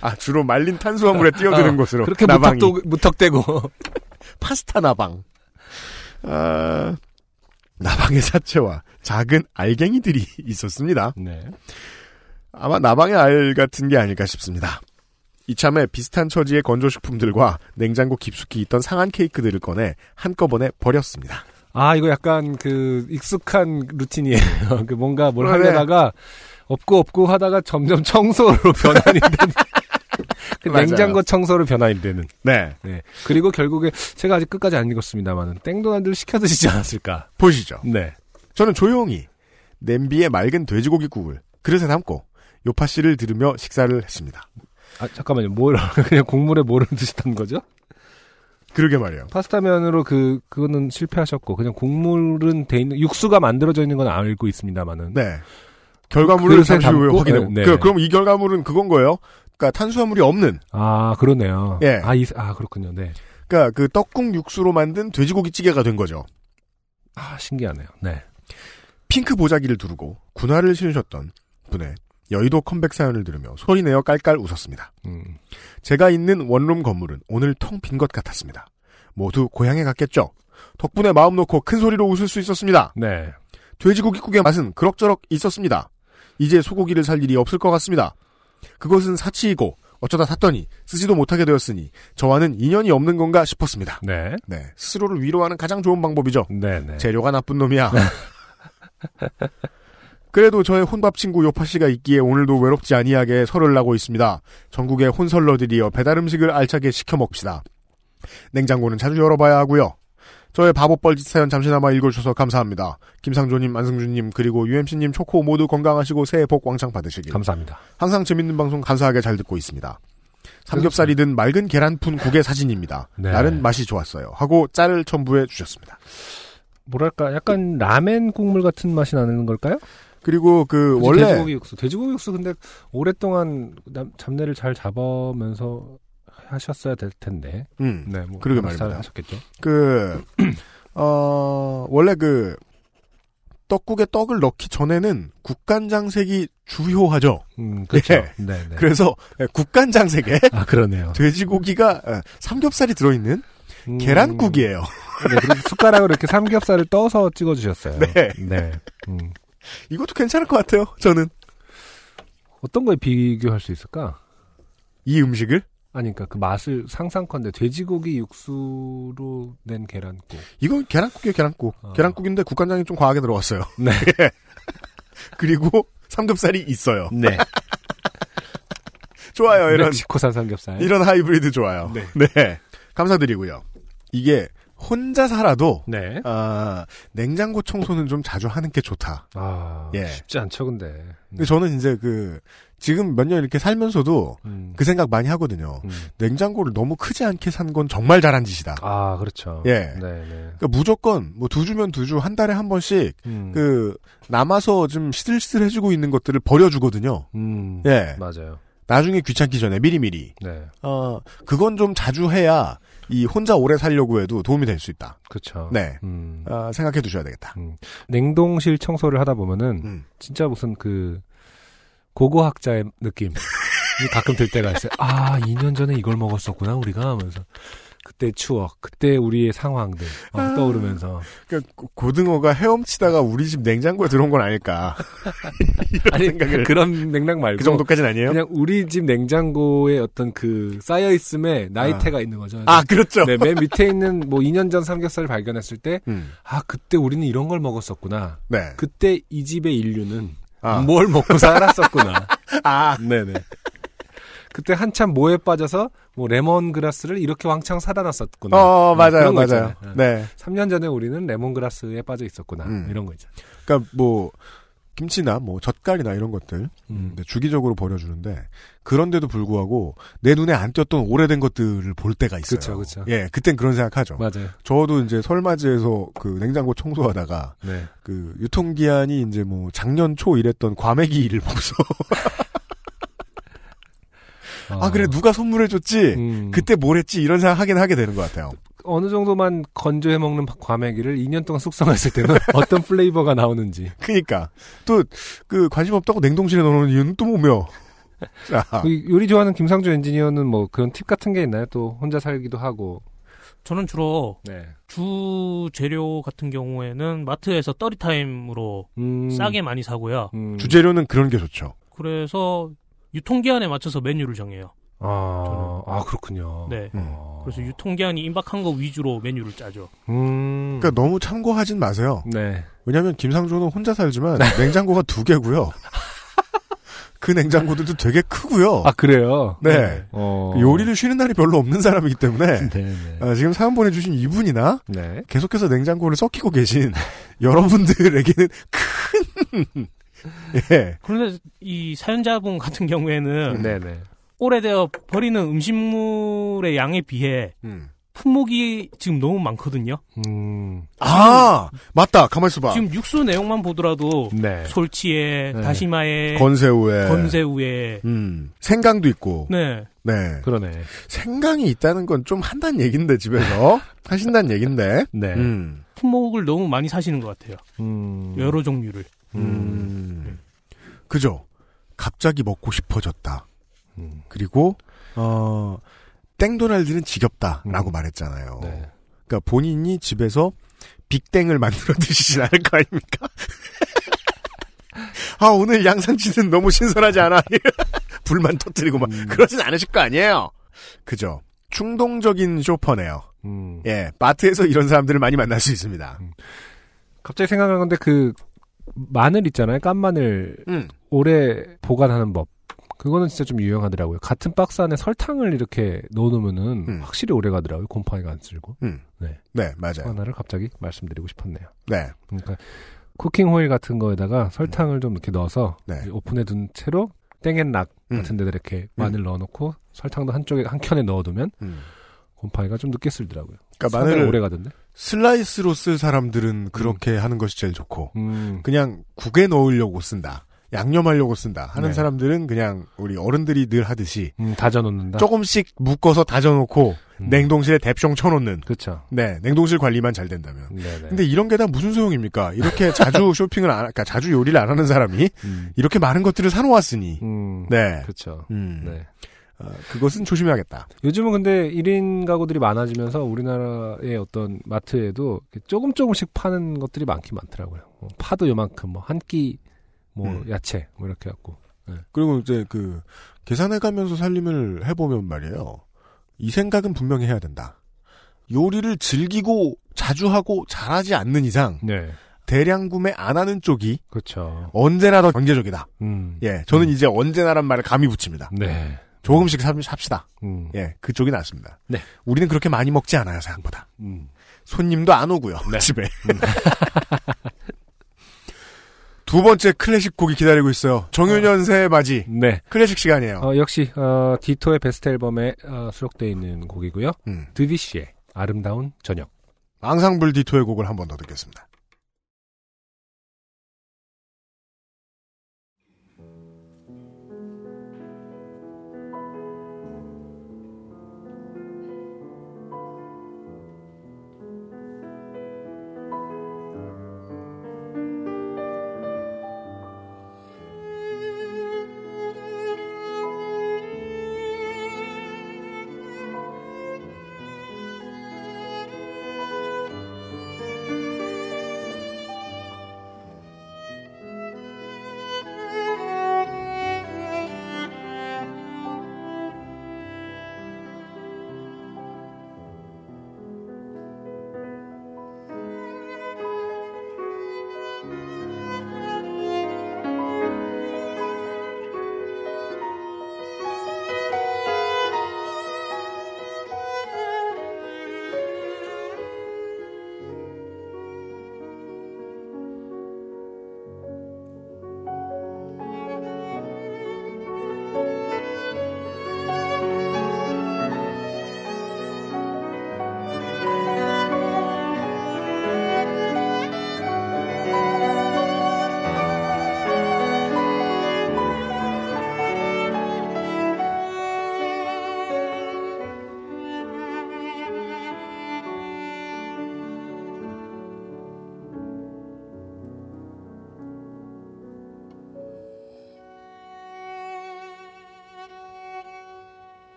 아 주로 말린 탄수화물에 뛰어드는 어, 곳으로 그렇게 나방이 무턱도, 무턱대고. 파스타 나방. 아, 나방의 사체와 작은 알갱이들이 있었습니다. 네. 아마 나방의 알 같은 게 아닐까 싶습니다. 이참에 비슷한 처지의 건조식품들과 냉장고 깊숙이 있던 상한 케이크들을 꺼내 한꺼번에 버렸습니다. 아, 이거 약간 그 익숙한 루틴이에요. 그 뭔가 뭘. 하려다가 없고 없고 하다가 점점 청소로 변환이 되는. 그. 냉장고 청소로 변환이 되는. 네, 네. 그리고 결국에 제가 아직 끝까지 안 읽었습니다만은 땡도난들 시켜 드시지 않았을까. 보시죠. 네. 저는 조용히 냄비에 맑은 돼지고기 국을 그릇에 담고 요파 씨를 들으며 식사를 했습니다. 아, 잠깐만요. 뭘, 그냥 국물에 뭐를 드셨다는 거죠? 그러게 말이에요. 파스타면으로 그, 그거는 실패하셨고, 그냥 국물은 돼 있는, 육수가 만들어져 있는 건 알고 있습니다만은. 네. 결과물을 잠시 후에? 확인해. 네, 네. 그, 그럼 이 결과물은 그건 거예요. 그러니까 탄수화물이 없는. 아, 그러네요. 예. 아, 이, 아, 그렇군요. 네. 그러니까 그 떡국 육수로 만든 돼지고기 찌개가 된 거죠. 아, 신기하네요. 네. 핑크 보자기를 두르고 군화를 신으셨던 분의 여의도 컴백 사연을 들으며 소리내어 깔깔 웃었습니다. 음. 제가 있는 원룸 건물은 오늘 텅 빈 것 같았습니다. 모두 고향에 갔겠죠. 덕분에 마음 놓고 큰 소리로 웃을 수 있었습니다. 네. 돼지고기국의 맛은 그럭저럭 있었습니다. 이제 소고기를 살 일이 없을 것 같습니다. 그것은 사치이고 어쩌다 샀더니 쓰지도 못하게 되었으니 저와는 인연이 없는 건가 싶었습니다. 네. 네, 스스로를 위로하는 가장 좋은 방법이죠. 네, 네. 재료가 나쁜 놈이야. 그래도 저의 혼밥 친구 요파 씨가 있기에 오늘도 외롭지 아니하게 설을 나고 있습니다. 전국의 혼설러들이여 배달 음식을 알차게 시켜 먹읍시다. 냉장고는 자주 열어봐야 하고요. 저의 바보 뻘짓 사연 잠시나마 읽어주셔서 감사합니다. 김상조님, 안승준님, 그리고 UMC님, 초코 모두 건강하시고 새해 복 왕창 받으시길. 감사합니다. 항상 재밌는 방송 감사하게 잘 듣고 있습니다. 삼겹살이든 맑은 계란푼 국의 사진입니다. 네. 나는 맛이 좋았어요. 하고 짤을 첨부해 주셨습니다. 뭐랄까 약간 라멘 국물 같은 맛이 나는 걸까요? 그리고 그 원래 돼지고기 육수, 돼지고기 육수 근데 오랫동안 남- 잡내를 잘 잡으면서 하셨어야 될 텐데. 음, 네, 뭐 그러게 말입니다. 하셨겠죠. 그, 어, 원래 그, 떡국에 떡을 넣기 전에는 국간장색이 주요하죠. 음, 그렇죠. 예. 네, 네. 그래서 예, 국간장색에 아 그러네요. 돼지고기가 예, 삼겹살이 들어있는 음, 계란국이에요. 네, 그리고 숟가락으로 이렇게 삼겹살을 떠서 찍어주셨어요. 네. 네. 음. 이것도 괜찮을 것 같아요. 저는 어떤 거에 비교할 수 있을까? 이 음식을 아니, 그러니까 그 맛을 상상컨대 돼지고기 육수로 낸 계란국. 이건 계란국이에요. 계란국. 어. 계란국인데 국간장이 좀 과하게 들어갔어요. 네. 그리고 삼겹살이 있어요. 네. 좋아요. 이런 멕시코산 삼겹살. 이런 하이브리드 좋아요. 네. 네. 감사드리고요. 이게 혼자 살아도 네. 아, 냉장고 청소는 좀 자주 하는 게 좋다. 아, 예. 쉽지 않죠, 근데. 근데 저는 이제 그 지금 몇 년 이렇게 살면서도 음. 그 생각 많이 하거든요. 음. 냉장고를 너무 크지 않게 산 건 정말 잘한 짓이다. 아, 그렇죠. 예. 네, 네. 그러니까 무조건 뭐 두 주면 두 주 한 달에 한 번씩 음. 그 남아서 좀 시들시들해지고 있는 것들을 버려주거든요. 음. 예. 맞아요. 나중에 귀찮기 전에 미리미리. 네. 어 그건 좀 자주 해야 이 혼자 오래 살려고 해도 도움이 될 수 있다. 그렇죠. 네. 음. 아, 생각해 두셔야 되겠다. 음. 냉동실 청소를 하다 보면은 음. 진짜 무슨 그 고고학자의 느낌이 가끔 들 때가 있어요. 아, 2년 전에 이걸 먹었었구나 우리가 하면서 그때 추억, 그때 우리의 상황들 막 아. 떠오르면서 그러니까 고- 고등어가 헤엄치다가 우리 집 냉장고에 들어온 건 아닐까. 아니 생각을- 그런 맥락 말고 그 정도까지는 아니에요? 그냥 우리 집 냉장고에 어떤 그 쌓여 있음에 나이테가 있는 거죠. 아, 그렇죠. 네, 맨 밑에 있는 뭐 2년 전 삼겹살을 발견했을 때, 음. 아, 그때 우리는 이런 걸 먹었었구나. 네. 그때 이 집의 인류는 아. 뭘 먹고 살았었구나. 아, 네네. 그때 한참 모에 빠져서 뭐 레몬그라스를 이렇게 왕창 사다 놨었구나. 어, 맞아요, 그런 거 맞아요. 있잖아요. 네. 3년 전에 우리는 레몬그라스에 빠져 있었구나. 음. 이런 거 있잖아요. 그러니까 뭐 김치나 뭐 젓갈이나 이런 것들 음. 네, 주기적으로 버려주는데 그런데도 불구하고 내 눈에 안 띄었던 오래된 것들을 볼 때가 있어요. 그쵸, 그쵸. 예, 그땐 그런 생각하죠. 맞아요. 저도 이제 설맞이에서 그 냉장고 청소하다가 네. 그 유통기한이 이제 뭐 작년 초 이랬던 과메기를 보고서 아 그래 누가 선물해줬지 음. 그때 뭘 했지 이런 생각 하긴 하게 되는 것 같아요. 어느 정도만 건조해 먹는 과메기를 2년 동안 숙성했을 때는 어떤 플레이버가 나오는지. 그니까 또 그 관심 없다고 냉동실에 넣어놓은 이유는 또 뭐며. 자, 그 요리 좋아하는 김상조 엔지니어는 뭐 그런 팁 같은 게 있나요? 또 혼자 살기도 하고. 저는 주로 네. 주 재료 같은 경우에는 마트에서 떨이타임으로 음. 싸게 많이 사고요. 음. 주재료는 그런 게 좋죠. 그래서 유통기한에 맞춰서 메뉴를 정해요. 아, 아 그렇군요. 네. 어. 그래서 유통기한이 임박한 거 위주로 메뉴를 짜죠. 음. 그러니까 너무 참고하진 마세요. 네. 왜냐하면 김상조는 혼자 살지만 냉장고가 두 개고요. 그 냉장고들도 되게 크고요. 아 그래요. 네. 어. 요리를 쉬는 날이 별로 없는 사람이기 때문에 네. 네. 아, 지금 사연 보내주신 이분이나 네. 계속해서 냉장고를 썩히고 계신 여러분들에게는 큰 예. 그런데 이 사연자분 같은 경우에는 네. 네. 오래되어 버리는 음식물의 양에 비해 음. 품목이 지금 너무 많거든요. 음. 아 맞다 가만 있어봐. 지금 육수 내용만 보더라도 네. 솔치에 네. 다시마에 건새우에 건새우에 음, 생강도 있고 네. 네 그러네. 생강이 있다는 건 좀 한다는 얘긴데 집에서 하신다는 얘긴데 네. 음. 품목을 너무 많이 사시는 것 같아요. 음. 여러 종류를. 음. 그죠. 갑자기 먹고 싶어졌다. 음. 그리고 어 땡도날드는 지겹다라고 음. 말했잖아요. 네. 그러니까 본인이 집에서 빅땡을 만들어 드시진 않을 거 아닙니까? 아 오늘 양상치는 너무 신선하지 않아? 불만 터뜨리고 막 음. 그러진 않으실 거 아니에요. 그죠. 충동적인 쇼퍼네요. 음. 예, 마트에서 이런 사람들을 많이 만날 수 있습니다. 갑자기 생각난 건데 그 마늘 있잖아요. 깐 마늘 음. 오래 보관하는 법. 그거는 진짜 좀 유용하더라고요. 같은 박스 안에 설탕을 이렇게 넣어놓으면은 음. 확실히 오래 가더라고요. 곰팡이가 안 쓸고. 음. 네. 네, 맞아요. 하나를 갑자기 말씀드리고 싶었네요. 네. 그러니까 쿠킹 호일 같은 거에다가 설탕을 좀 이렇게 넣어서 네. 오픈해 둔 채로 땡앤락 음. 같은 데다 이렇게 마늘 넣어놓고 설탕도 한쪽에 한 켠에 넣어두면 음. 곰팡이가 좀 늦게 쓸더라고요. 그러니까 마늘을 오래 가던데. 슬라이스로 쓸 사람들은 그렇게 하는 것이 제일 좋고 음. 그냥 국에 넣으려고 쓴다. 양념하려고 쓴다. 하는 네. 사람들은 그냥 우리 어른들이 늘 하듯이 음, 다져놓는다. 조금씩 묶어서 다져놓고 음. 냉동실에 대충 쳐놓는. 그렇죠. 네, 냉동실 관리만 잘 된다면. 네네. 근데 이런 게 다 무슨 소용입니까? 이렇게 자주 쇼핑을 안, 그러니까 자주 요리를 안 하는 사람이 음. 이렇게 많은 것들을 사놓았으니. 음. 네. 그렇죠. 음. 네. 어, 그것은 조심해야겠다. 요즘은 근데 1인 가구들이 많아지면서 우리나라의 어떤 마트에도 조금 조금씩 파는 것들이 많긴 많더라고요. 뭐 파도 요만큼, 뭐, 한 끼, 뭐, 음. 야채, 뭐, 이렇게 갖고. 그리고 이제 그 계산해가면서 살림을 해보면 말이에요. 이 생각은 분명히 해야 된다. 요리를 즐기고 자주 하고 잘하지 않는 이상 네. 대량 구매 안 하는 쪽이 그렇죠. 언제나 더 경제적이다. 음. 예, 저는 이제 언제나란 말을 감히 붙입니다. 네. 조금씩 삽, 삽시다. 음. 예, 그쪽이 낫습니다. 네. 우리는 그렇게 많이 먹지 않아요, 생각보다. 음. 손님도 안 오고요, 네. 집에. 두 번째 클래식 곡이 기다리고 있어요. 정유년 새해 맞이. 네. 클래식 시간이에요. 어, 역시, 어, 디토의 베스트 앨범에 어, 수록되어 있는 곡이고요. 음. 드비시의 아름다운 저녁. 앙상블 디토의 곡을 한 번 더 듣겠습니다.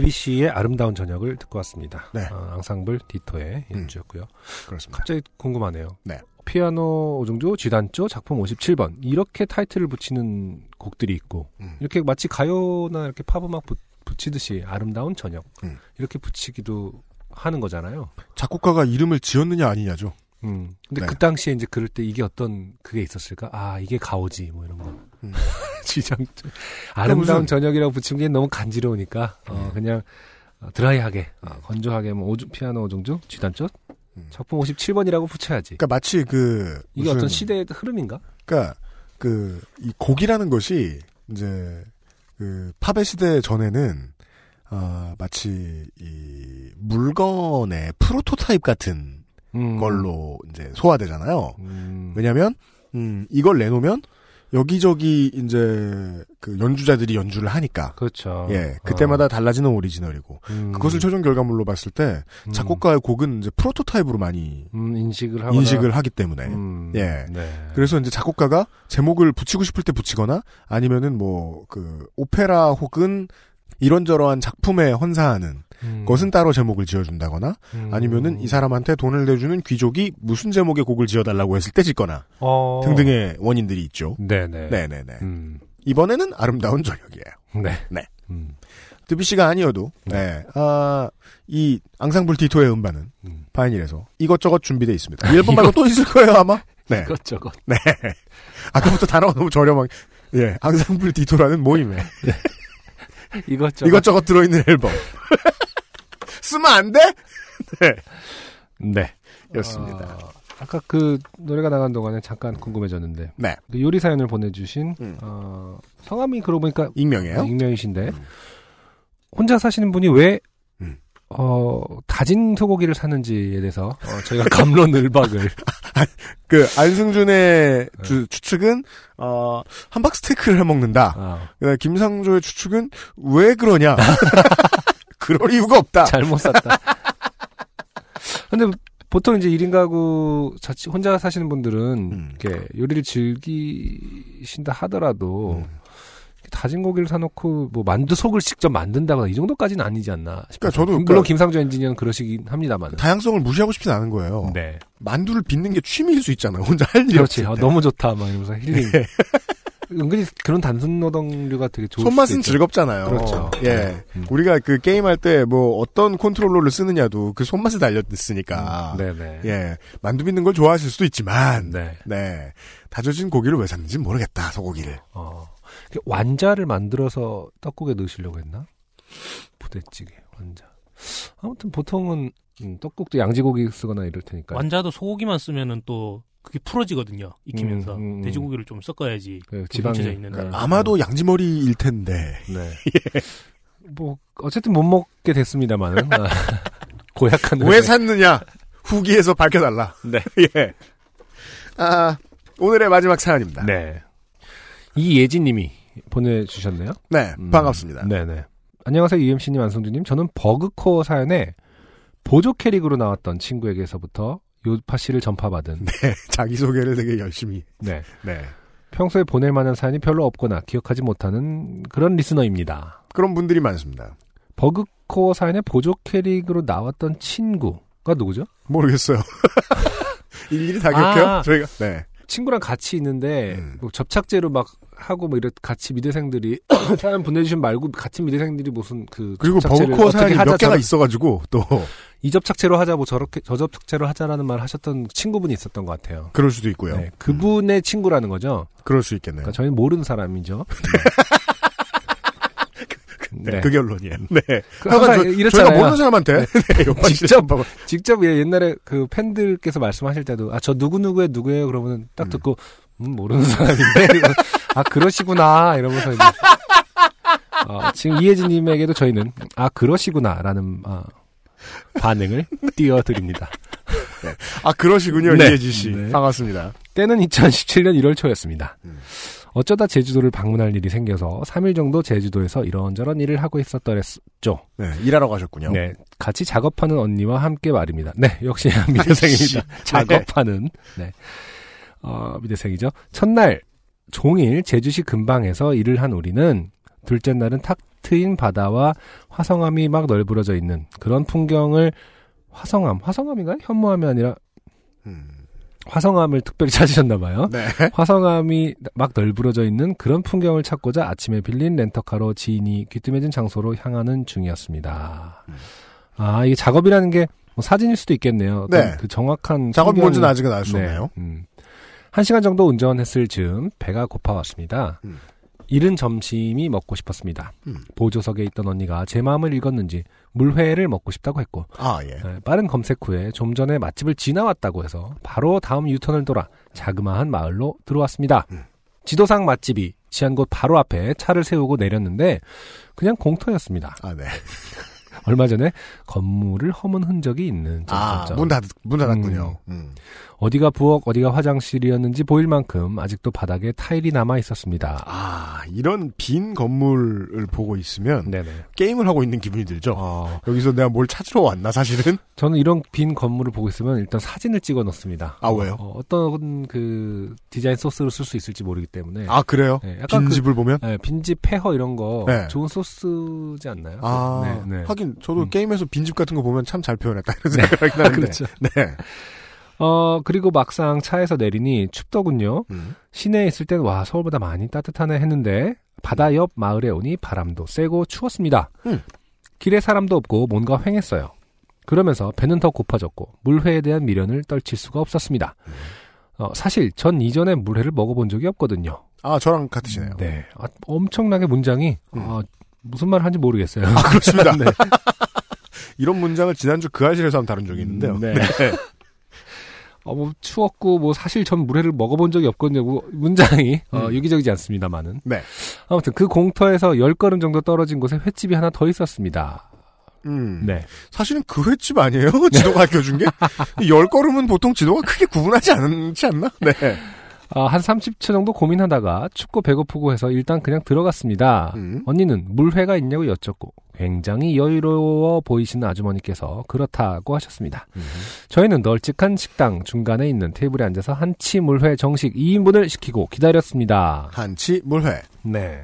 드비시의 아름다운 저녁을 듣고 왔습니다. 네. 어, 앙상블 디토의 음. 연주였고요. 그렇습니다. 갑자기 궁금하네요. 네. 피아노 오중조 G단조 작품 57번 이렇게 타이틀을 붙이는 곡들이 있고 음. 이렇게 마치 가요나 이렇게 팝 음악 붙- 붙이듯이 아름다운 저녁 음. 이렇게 붙이기도 하는 거잖아요. 작곡가가 이름을 지었느냐 아니냐죠. 음. 근데 네. 그 당시에 이제 그럴 때 이게 어떤 그게 있었을까? 아 이게 가오지 뭐 이런 거. 음. 지정 아름다운 무슨- 저녁이라고 붙인 게 너무 간지러우니까 어, 음. 그냥 어, 드라이하게 어, 건조하게 뭐 오중, 피아노 오중조 G단조 음. 작품 57번이라고 붙여야지. 그러니까 마치 그 이게 무슨- 어떤 시대의 흐름인가? 그러니까 그 이 곡이라는 것이 이제 그 팝의 시대 전에는 아 마치 이 물건의 프로토타입 같은 음. 걸로 이제 소화되잖아요. 음. 왜냐하면 음 이걸 내놓으면 여기저기 이제 그 연주자들이 연주를 하니까 그렇죠. 예 그때마다 달라지는 오리지널이고 음. 그것을 최종 결과물로 봤을 때 음. 작곡가의 곡은 이제 프로토타입으로 많이 음, 인식을 하거나 인식을 하기 때문에 음. 예. 네. 그래서 이제 작곡가가 제목을 붙이고 싶을 때 붙이거나 아니면은 뭐 그 오페라 혹은 이런저러한 작품에 헌사하는 음. 것은 따로 제목을 지어준다거나 음. 아니면은 이 사람한테 돈을 내주는 귀족이 무슨 제목의 곡을 지어달라고 했을 때 짓거나 어. 등등의 원인들이 있죠. 네네. 네네네. 음. 이번에는 아름다운 저녁이에요. 네. 네. 음. 드뷔시가 아니어도 네. 아, 이 앙상블 디토의 음반은 음. 바이닐에서 이것저것 준비돼 있습니다. 이 앨범 말고 또 있을 거예요 아마. 네. 이것저것. 네. 아까부터 단어가 너무 저렴하게. 예, 앙상블 디토라는 모임에 이것저것. 이것저것 들어있는 앨범. 쓰면 안 돼? 네. 네. 였습니다. 어, 아까 그 노래가 나간 동안에 잠깐 궁금해졌는데 네. 그 요리 사연을 보내주신 음. 어, 성함이 그러고 보니까 익명이에요? 익명이신데 음. 혼자 사시는 분이 왜 음. 어, 다진 소고기를 사는지에 대해서 어, 저희가 감론을박을 그 안승준의 주- 추측은 어 함박 스테이크를 해 먹는다. 아, 그다음에 김상조의 추측은 왜 그러냐? 그럴 이유가 없다. 잘못 샀다. 근데 보통 이제 1인 가구 자취 혼자 사시는 분들은 음. 이렇게 요리를 즐기신다 하더라도 음. 다진 고기를 사놓고 뭐 만두 속을 직접 만든다거나 이 정도까지는 아니지 않나 싶어요. 그러니까 저도 물론 그러니까 김상조 엔지니어는 그러시긴 합니다만. 다양성을 무시하고 싶진 않은 거예요. 네. 만두를 빚는 게 취미일 수 있잖아요. 혼자 할 일이 그렇지. 아, 때. 너무 좋다. 막 이러면서 힐링. 네. 은근히 그런 단순 노동류가 되게 좋을 손맛은. 즐겁잖아요. 그렇죠. 예. 음. 우리가 그 게임할 때 뭐 어떤 컨트롤러를 쓰느냐도 그 손맛에 달렸으니까. 네네. 예. 만두 빚는 걸 좋아하실 수도 있지만. 네. 네. 다져진 고기를 왜 샀는지 모르겠다. 소고기를. 어. 완자를 만들어서 떡국에 넣으시려고 했나? 부대찌개, 완자. 아무튼 보통은 음, 떡국도 양지고기 쓰거나 이럴 테니까. 완자도 소고기만 쓰면은 또 그게 풀어지거든요. 익히면서 음, 음, 음. 돼지고기를 좀 섞어야지. 그그 지방이 있는데. 네. 아마도 양지머리일 텐데. 네. 뭐 어쨌든 못 먹게 됐습니다만은 아, 고약한 왜 샀느냐? 후기에서 밝혀달라. 네. 예. 아, 오늘의 마지막 사연입니다. 네. 이예진님이 보내주셨네요. 네, 음, 반갑습니다. 네네. 안녕하세요, UMC님, 안성주님. 저는 버그코어 사연에 보조 캐릭으로 나왔던 친구에게서부터 요파 씨를 전파받은. 네, 자기소개를 되게 열심히. 네. 네. 평소에 보낼 만한 사연이 별로 없거나 기억하지 못하는 그런 리스너입니다. 그런 분들이 많습니다. 버그코어 사연에 보조 캐릭으로 나왔던 친구가 누구죠? 모르겠어요. 일일이 다 기억해요? 아. 저희가. 네. 친구랑 같이 있는데 음. 뭐 접착제로 막 하고 뭐 이렇 같이 미대생들이 사연 보내주신 말고 같이 미대생들이 무슨 그 그리고 어떻게 사연이 몇 하자, 개가 저런- 있어가지고 또 이 접착제로 하자 뭐 저렇게 저 접착제로 하자라는 말 하셨던 친구분이 있었던 것 같아요. 그럴 수도 있고요. 네, 그분의 친구라는 거죠. 그럴 수 있겠네요. 그러니까 저희는 모르는 사람이죠. 네, 네. 그 결론이에요. 네. 그 항상 저, 이렇잖아요. 저희가 모르는 사람한테 네, 요파 씨를 직접 전파가- 직접 예, 옛날에 그 팬들께서 말씀하실 때도 아 저 누구 누구의 누구예요 그러면 딱 음. 듣고 음 모르는 사람인데 아 그러시구나 이러면서 이제 어, 지금 이혜진님에게도 저희는 아 그러시구나라는 아, 반응을 띄워드립니다. 아 그러시군요 네. 이혜지 씨. 네. 반갑습니다. 때는 2017년 1월 초였습니다. 음. 어쩌다 제주도를 방문할 일이 생겨서 3일 정도 제주도에서 이런저런 일을 하고 있었더랬죠. 네, 일하러 가셨군요. 네, 같이 작업하는 언니와 함께 말입니다. 네, 역시 미대생입니다. 작업하는 네, 어, 미대생이죠. 첫날 종일 제주시 근방에서 일을 한 우리는 둘째 날은 탁 트인 바다와 화성암이 막 널브러져 있는 그런 풍경을 화성암, 화성암인가요? 현무암이 아니라 음. 화성암을 특별히 찾으셨나 봐요. 네. 화성암이 막 널브러져 있는 그런 풍경을 찾고자 아침에 빌린 렌터카로 지인이 귀뜸해진 장소로 향하는 중이었습니다. 음. 아, 이게 작업이라는 게 뭐 사진일 수도 있겠네요. 네. 그 정확한 작업이 풍경이- 뭔지는 아직은 알수 네, 없네요. 음. 한 시간 정도 운전했을 즈음 배가 고파왔습니다. 음. 이른 점심이 먹고 싶었습니다. 음. 보조석에 있던 언니가 제 마음을 읽었는지 물회를 먹고 싶다고 했고 아 예. 네, 빠른 검색 후에 좀 전에 맛집을 지나왔다고 해서 바로 다음 유턴을 돌아 자그마한 마을로 들어왔습니다. 음. 지도상 맛집이 지한 곳 바로 앞에 차를 세우고 내렸는데 그냥 공터였습니다. 아 네. 얼마 전에 건물을 허문 흔적이 있는 아. 문 닫, 문 닫았군요. 음. 어디가 부엌, 어디가 화장실이었는지 보일 만큼 아직도 바닥에 타일이 남아 있었습니다. 아, 이런 빈 건물을 보고 있으면 네네. 게임을 하고 있는 기분이 들죠. 어, 여기서 내가 뭘 찾으러 왔나 사실은? 저는 이런 빈 건물을 보고 있으면 일단 사진을 찍어 넣습니다. 아, 왜요? 어, 떤 그 디자인 소스로 쓸 수 있을지 모르기 때문에. 아, 그래요? 네, 약간 빈 그- 집을 보면? 네, 빈집 폐허 이런 거 네. 좋은 소스지 않나요? 아, 네, 네. 하긴 저도 음. 게임에서 빈집 같은 거 보면 참 잘 표현했다 이런 생각을 하긴 하는데. 그렇죠. 네. 어, 그리고 막상 차에서 내리니 춥더군요. 음. 시내에 있을 땐 와, 서울보다 많이 따뜻하네 했는데 바다 옆 마을에 오니 바람도 세고 추웠습니다. 음. 길에 사람도 없고 뭔가 휑했어요. 그러면서 배는 더 고파졌고 물회에 대한 미련을 떨칠 수가 없었습니다. 음. 어, 사실 전 이전에 물회를 먹어본 적이 없거든요. 아, 저랑 같으시네요. 네, 아, 엄청나게 문장이 음. 어, 무슨 말 하는지 모르겠어요. 아, 그렇습니다. 네. 이런 문장을 지난주 그 알실에서 한번 다룬 적이 있는데요. 음, 네. 어, 뭐 추웠고 뭐 사실 전 물회를 먹어본 적이 없거든요. 뭐 문장이 어, 음. 유기적이지 않습니다만은. 네. 아무튼 그 공터에서 10걸음 정도 떨어진 곳에 횟집이 하나 더 있었습니다. 음. 네. 사실은 그 횟집 아니에요? 지도가 알려준 게? 열 걸음은 보통 지도가 크게 구분하지 않지 않나? 네. 아, 한 30초 정도 고민하다가 춥고 배고프고 해서 일단 그냥 들어갔습니다. 음. 언니는 물회가 있냐고 여쭙고 굉장히 여유로워 보이시는 아주머니께서 그렇다고 하셨습니다. 음. 저희는 널찍한 식당 중간에 있는 테이블에 앉아서 한치 물회 정식 2인분을 시키고 기다렸습니다. 한치 물회. 네.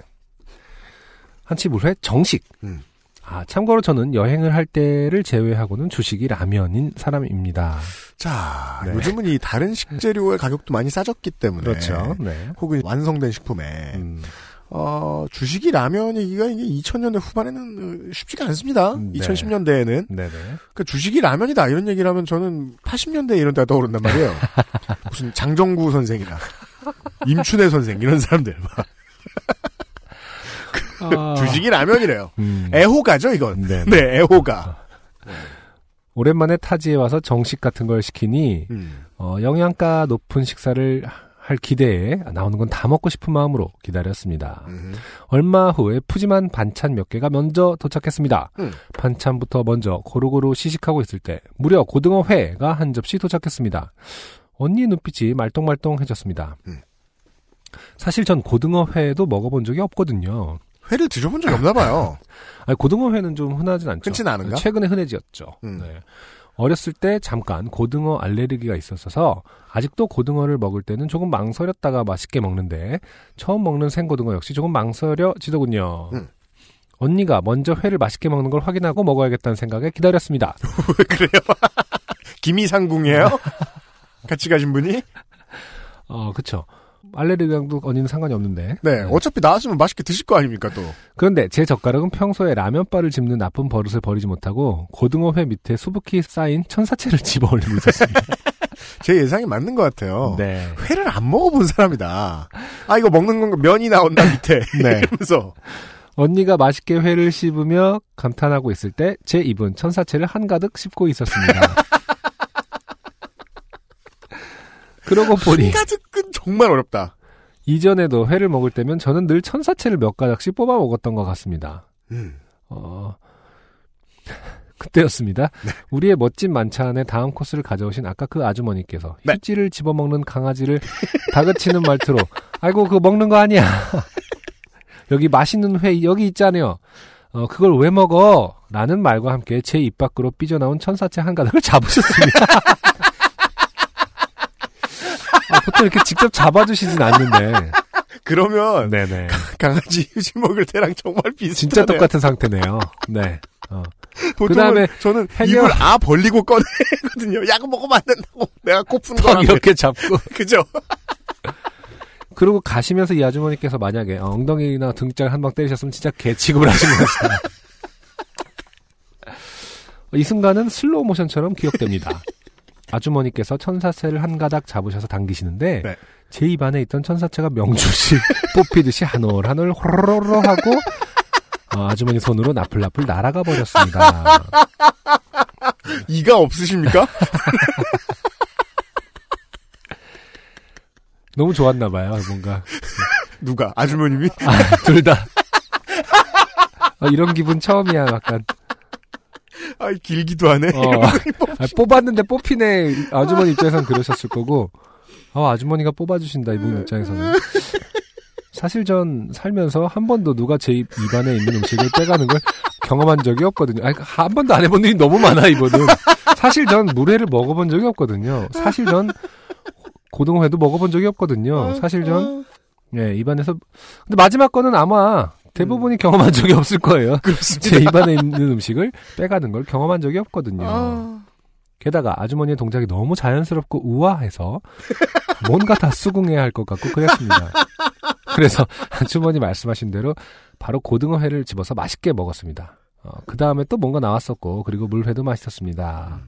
한치 물회 정식. 음. 아, 참고로 저는 여행을 할 때를 제외하고는 주식이 라면인 사람입니다. 자, 네. 요즘은 이 다른 식재료의 가격도 많이 싸졌기 때문에. 그렇죠. 네. 혹은 완성된 식품에. 음, 어, 주식이 라면이기가 이게 2000년대 후반에는 어, 쉽지가 않습니다. 네. 2010년대에는. 네네. 그 주식이 라면이다 이런 얘기를 하면 저는 80년대 이런 때가 떠오른단 말이에요. 무슨 장정구 선생이나 임춘애 선생 이런 사람들 막 아, 주식이 라면이래요. 음, 애호가죠 이건. 네. 네, 애호가. 오랜만에 타지에 와서 정식 같은 걸 시키니 음. 어, 영양가 높은 식사를 할 기대에 나오는 건 다 먹고 싶은 마음으로 기다렸습니다. 음. 얼마 후에 푸짐한 반찬 몇 개가 먼저 도착했습니다. 음. 반찬부터 먼저 고루고루 시식하고 있을 때 무려 고등어 회가 한 접시 도착했습니다. 언니 눈빛이 말똥말똥해졌습니다. 음. 사실 전 고등어 회도 먹어본 적이 없거든요. 회를 드셔본 적이 없나 봐요. 아니, 고등어 회는 좀 흔하진 않죠. 흔치는 않은가? 최근에 흔해졌죠. 음. 네. 어렸을 때 잠깐 고등어 알레르기가 있었어서 아직도 고등어를 먹을 때는 조금 망설였다가 맛있게 먹는데 처음 먹는 생고등어 역시 조금 망설여지더군요. 음. 언니가 먼저 회를 맛있게 먹는 걸 확인하고 먹어야겠다는 생각에 기다렸습니다. 그래요? 김이상궁이에요? 같이 가신 분이? 어, 그쵸. 알레르기랑도 언니는 상관이 없는데. 네, 어차피 나왔으면 맛있게 드실 거 아닙니까 또. 그런데 제 젓가락은 평소에 라면바를 집는 나쁜 버릇을 버리지 못하고 고등어 회 밑에 수북히 쌓인 천사채를 집어 올리고 있었습니다. 제 예상이 맞는 것 같아요. 네. 회를 안 먹어본 사람이다. 아 이거 먹는 건가 면이 나온다 밑에. 네. 이러면서 언니가 맛있게 회를 씹으며 감탄하고 있을 때 제 입은 천사채를 한가득 씹고 있었습니다. 그러고 보니 한가득은 정말 어렵다. 이전에도 회를 먹을 때면 저는 늘 천사채를 몇 가닥씩 뽑아 먹었던 것 같습니다. 음. 어, 그때였습니다. 우리의 멋진 만찬의 다음 코스를 가져오신 아까 그 아주머니께서 네. 휴지를 집어먹는 강아지를 다그치는 말투로 아이고 그거 먹는 거 아니야. 여기 맛있는 회 여기 있잖아요. 어, 그걸 왜 먹어? 라는 말과 함께 제 입 밖으로 삐져나온 천사채 한 가닥을 잡으셨습니다. 아, 보통 이렇게 직접 잡아주시진 않는데. 그러면 네네. 강아지 휴지 먹을 때랑 정말 비슷하네요. 진짜 똑같은 상태네요. 네. 어. 그다음에 저는 해녀- 입을 아 벌리고 꺼내거든요. 야, 그 먹으면 안 된다고. 내가 턱 거라고. 이렇게 잡고. 그죠? 그리고 가시면서 이 아주머니께서 만약에 어, 엉덩이나 등짝 한 방 때리셨으면 진짜 개 취급을 하신 것이다. 이 순간은 슬로우 모션처럼 기억됩니다. 아주머니께서 천사채를 한 가닥 잡으셔서 당기시는데 네. 제 입안에 있던 천사채가 명주실 뽑히듯이 한 올 한 올 호로로로 하고 어, 아주머니 손으로 나풀나풀 날아가 버렸습니다. 이가 없으십니까? 너무 좋았나 봐요, 뭔가. 누가? 아주머님이? 둘 다. 아, 이런 기분 처음이야, 약간. 아, 길기도 하네. 어. 아, 뽑았는데 뽑히네. 아주머니 입장에선 그러셨을 거고, 아, 아주머니가 뽑아주신다, 이분 입장에서는. 사실 전 살면서 한 번도 누가 제 입- 입안에 있는 음식을 빼가는 걸 경험한 적이 없거든요. 아니, 한 번도 안 해본 일이 너무 많아, 이번은. 사실 전 물회를 먹어본 적이 없거든요. 사실 전 고등어회도 먹어본 적이 없거든요. 사실 전, 예, 입안에서. 근데 마지막 거는 아마 대부분이 경험한 적이 없을 거예요. 제 입안에 있는 음식을 빼가는 걸 경험한 적이 없거든요. 게다가 아주머니의 동작이 너무 자연스럽고 우아해서 뭔가 다 수긍해야 할 것 같고 그랬습니다. 그래서 아주머니 말씀하신 대로 바로 고등어회를 집어서 맛있게 먹었습니다. 그 다음에 또 뭔가 나왔었고 그리고 물회도 맛있었습니다.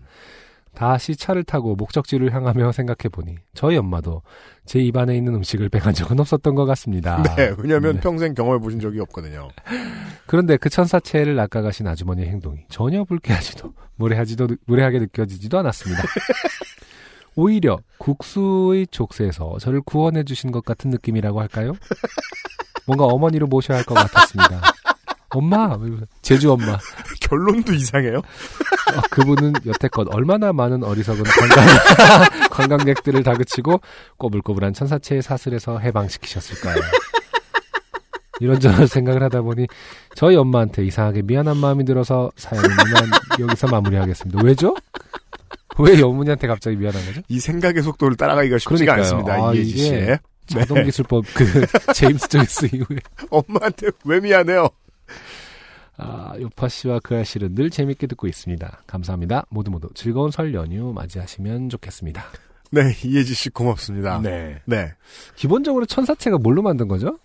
다시 차를 타고 목적지를 향하며 생각해보니 저희 엄마도 제 입안에 있는 음식을 빼간 적은 없었던 것 같습니다. 네, 왜냐면 네. 평생 경험해 보신 적이 없거든요. 그런데 그 천사체를 낚아가신 아주머니의 행동이 전혀 불쾌하지도 무례하지도 무례하게 느껴지지도 않았습니다. 오히려 국수의 족쇄에서 저를 구원해 주신 것 같은 느낌이라고 할까요? 뭔가 어머니로 모셔야 할 것 같았습니다. 엄마, 제주 엄마. 결론도 이상해요. 어, 그분은 여태껏 얼마나 많은 어리석은 관광, 관광객들을 다그치고 꼬불꼬불한 천사체의 사슬에서 해방시키셨을까요? 이런저런 생각을 하다 보니 저희 엄마한테 이상하게 미안한 마음이 들어서 사연은 여기서 마무리하겠습니다. 왜죠? 왜 어머니한테 갑자기 미안한 거죠? 이 생각의 속도를 따라가기가 쉽지가 그러니까요. 않습니다. 아. 이게 자동기술법 그 제임스 조이스 이후에 엄마한테 왜 미안해요? 아, 요파 씨와 그 아실은 늘 재밌게 듣고 있습니다. 감사합니다. 모두 모두 즐거운 설 연휴 맞이하시면 좋겠습니다. 네, 이혜지 씨 고맙습니다. 네. 네. 기본적으로 천사체가 뭘로 만든 거죠?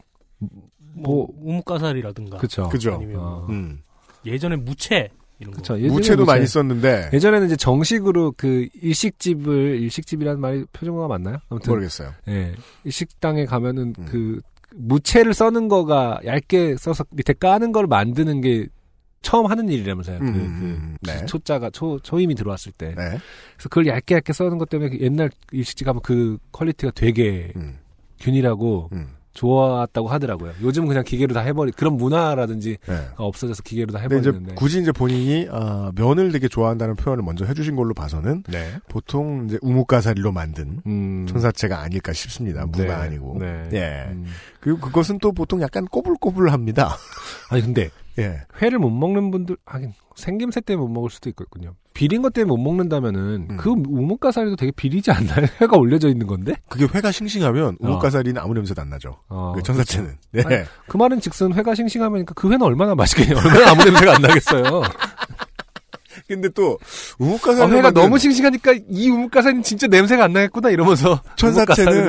뭐 우뭇가살이라든가. 그쵸. 그죠. 아니면 뭐 음. 예전에 무채 이런 거. 그쵸. 예전에 무채도 무채. 많이 썼는데 예전에는 이제 정식으로 그 일식집을 일식집이라는 말이 표준어가 맞나요? 아무튼 모르겠어요. 예. 일식당에 가면은 음. 그 무채를 써는 거가 얇게 써서 밑에 까는 걸 만드는 게 처음 하는 일이라면서요. 그, 음, 그 음, 네. 초자가 초 초임이 들어왔을 때. 네. 그래서 그걸 얇게 얇게 써는 것 때문에 그 옛날 일식집 가면 그 quality가 되게 음, 균일하고 음. 좋았다고 하더라고요. 요즘은 그냥 기계로 다 해버리 그런 문화라든지 네. 없어져서 기계로 다 근데 이제 해버리는데. 굳이 이제 본인이 아, 면을 되게 좋아한다는 표현을 먼저 해주신 걸로 봐서는 네. 보통 이제 우뭇가사리로 만든 음. 천사채가 아닐까 싶습니다. 무가 네. 아니고. 네. 예. 음. 그리고 그것은 또 보통 약간 꼬불꼬불합니다. 아니 근데 예. 회를 못 먹는 분들 하긴 생김새 때문에 못 먹을 수도 있겠군요. 비린 것 때문에 못 먹는다면은 음. 그 우뭇가사리도 되게 비리지 않나요? 회가 올려져 있는 건데? 그게 회가 싱싱하면 어. 우뭇가사리는 아무 냄새도 안 나죠. 어, 그 천사체는. 네. 아니, 그 말은 즉슨 회가 싱싱하면 그 회는 얼마나 맛있겠냐? 얼마나 아무 냄새가 안 나겠어요. 근데 또 우뭇가사리 아, 회가 너무 싱싱하니까 이 우뭇가사리는 진짜 냄새가 안 나겠구나 이러면서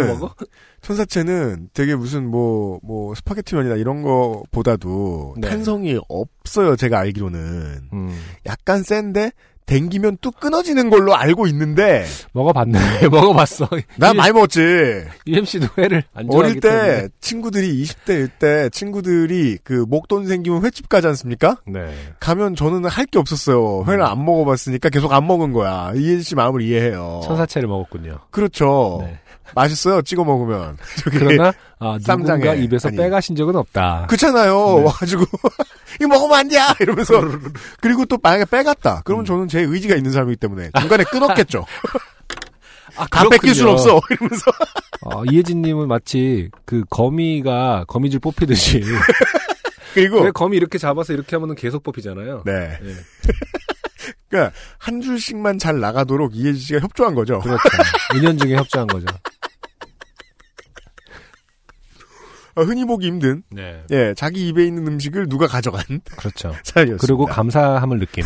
먹어? 천사채는 되게 무슨 뭐, 뭐, 스파게티 면이나 이런 거보다도 네. 탄성이 없어요, 제가 알기로는. 음, 약간 센데, 댕기면 뚝 끊어지는 걸로 알고 있는데, 먹어봤네. 먹어봤어. 나 많이 먹었지. UMC도 회를 안 어릴 때, 때문에. 친구들이, 20대일 때, 친구들이 그 목돈 생기면 횟집 가지 않습니까? 네. 가면 저는 할 게 없었어요. 회를 안 먹어봤으니까 계속 안 먹은 거야. 이혜지 씨 마음을 이해해요. 천사채를 먹었군요. 그렇죠. 네. 맛있어요, 찍어 먹으면. 그러나 아, 누군가 쌈장에. 입에서 아니. 빼가신 적은 없다. 그렇잖아요. 네. 와가지고 이거 먹으면 안 돼! 이러면서 그리고 또 만약에 빼갔다. 그러면 저는 제 의지가 있는 사람이기 때문에 중간에 끊었겠죠. 아, 다 뺏길 순 없어. 이러면서 어, 이혜진님은 마치 그 거미가 거미줄 뽑히듯이 그리고 왜 거미 이렇게 잡아서 이렇게 하면은 계속 뽑히잖아요. 네, 예, 그러니까 한 줄씩만 잘 나가도록 이혜지 씨가 협조한 거죠. 그렇죠. 은연중에 협조한 거죠. 어, 흔히 보기 힘든 네, 예 자기 입에 있는 음식을 누가 가져간 그렇죠. 사연이었습니다. 그리고 감사함을 느낀.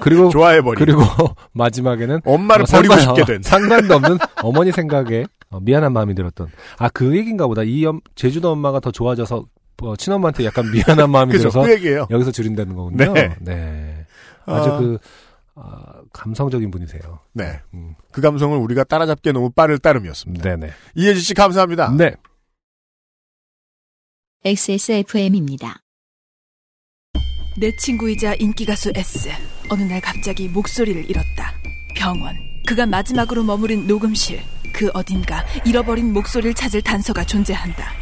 그리고 좋아해버린 그리고 마지막에는 엄마를 어, 버리고 상관- 싶게 어, 된. 상관도 없는 어머니 생각에 어, 미안한 마음이 들었던. 아그 얘기인가 보다. 이 엄- 제주도 엄마가 더 좋아져서 어, 친엄마한테 약간 미안한 마음이 그죠? 들어서 그. 여기서 줄인다는 거군요. 네. 네. 아주 아. 그 아, 감성적인 분이세요. 네, 음. 그 감성을 우리가 따라잡기에 너무 빠를 따름이었습니다. 네네. 이혜지 씨 감사합니다. 네. XSFM입니다. 내 친구이자 인기가수 S. 어느 날 갑자기 목소리를 잃었다. 병원. 그가 마지막으로 머무른 녹음실. 그 어딘가 잃어버린 목소리를 찾을 단서가 존재한다.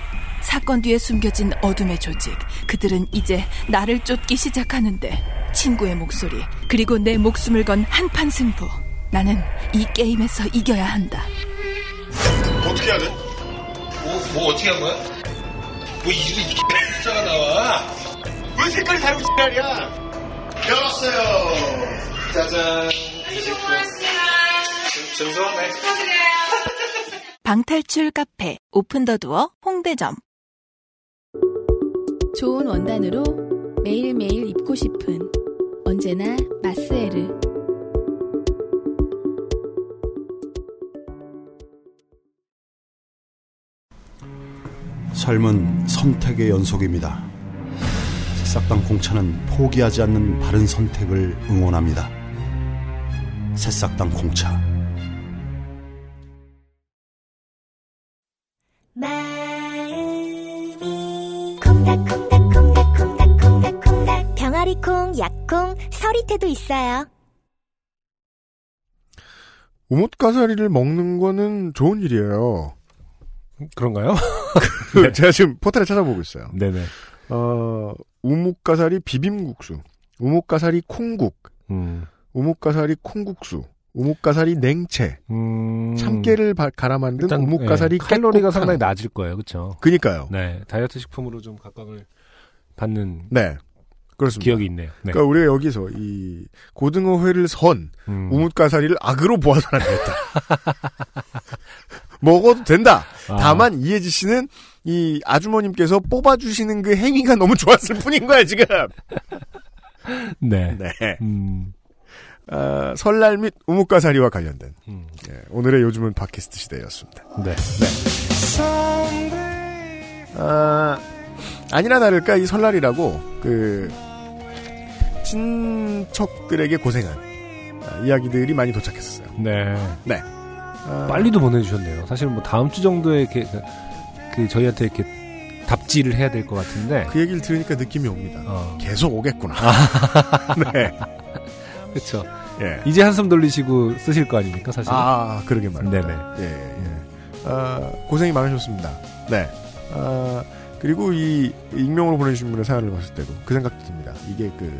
사건 뒤에 숨겨진 어둠의 조직. 그들은 이제 나를 쫓기 시작하는데 친구의 목소리, 그리고 내 목숨을 건 한판 승부. 나는 이 게임에서 이겨야 한다. 어떻게 해야 돼? 뭐, 뭐 어떻게 한 거야? 뭐 이리 이렇게 숫자가 나와? 왜 색깔이 다르고 색깔이야? 열었어요. 짜잔. 죄송하네. 방탈출 카페 오픈 더 두어 홍대점 좋은 원단으로 매일매일 입고 싶은 언제나 마스에르. 삶은 선택의 연속입니다. 새싹당 공차는 포기하지 않는 바른 선택을 응원합니다. 새싹당 공차. 마음이 콩닥콩닥콩닥콩닥콩닥 병아리콩, 약콩, 서리태도 있어요. 우뭇가사리를 먹는 거는 좋은 일이에요. 그런가요? 그 제가 지금 포털에 찾아보고 있어요. 네네. 어, 우뭇가사리 비빔국수, 우뭇가사리 콩국, 음. 우뭇가사리 콩국수, 우뭇가사리 냉채, 음. 참깨를 바- 갈아 만든 일단, 우뭇가사리 예, 칼로리가. 상당히 낮을 거예요. 그렇죠? 그니까요. 네. 다이어트 식품으로 좀 각광을 받는 네. 그렇습니다. 기억이 있네요. 네. 그러니까 우리가 여기서 이 고등어회를 선 음. 우뭇가사리를 악으로 보아서는 안 되겠다. 먹어도 된다. 아. 다만 이혜지 씨는 이 아주머님께서 뽑아주시는 그 행위가 너무 좋았을 뿐인 거야 지금. 네. 네. 음. 아, 설날 및 우뭇가사리와 관련된 음. 예, 오늘의 요즘은 팟캐스트 시대였습니다. 네. 아, 아니나 다를까 이 설날이라고 그 친척들에게 고생한 아, 이야기들이 많이 도착했었어요. 네. 네. 아, 빨리도 보내주셨네요. 사실 뭐 다음 주 정도에 이렇게 그, 그 저희한테 이렇게 답지를 해야 될 것 같은데. 그 얘기를 들으니까 느낌이 옵니다. 어. 계속 오겠구나. 네. 그렇죠. 예. 이제 한숨 돌리시고 쓰실 거 아닙니까, 사실? 아, 그러게 말입니다. 네네. 예, 예, 예. 아, 고생이 많으셨습니다. 네. 아, 그리고 이 익명으로 보내주신 분의 사연을 봤을 때도 그 생각도 듭니다. 이게 그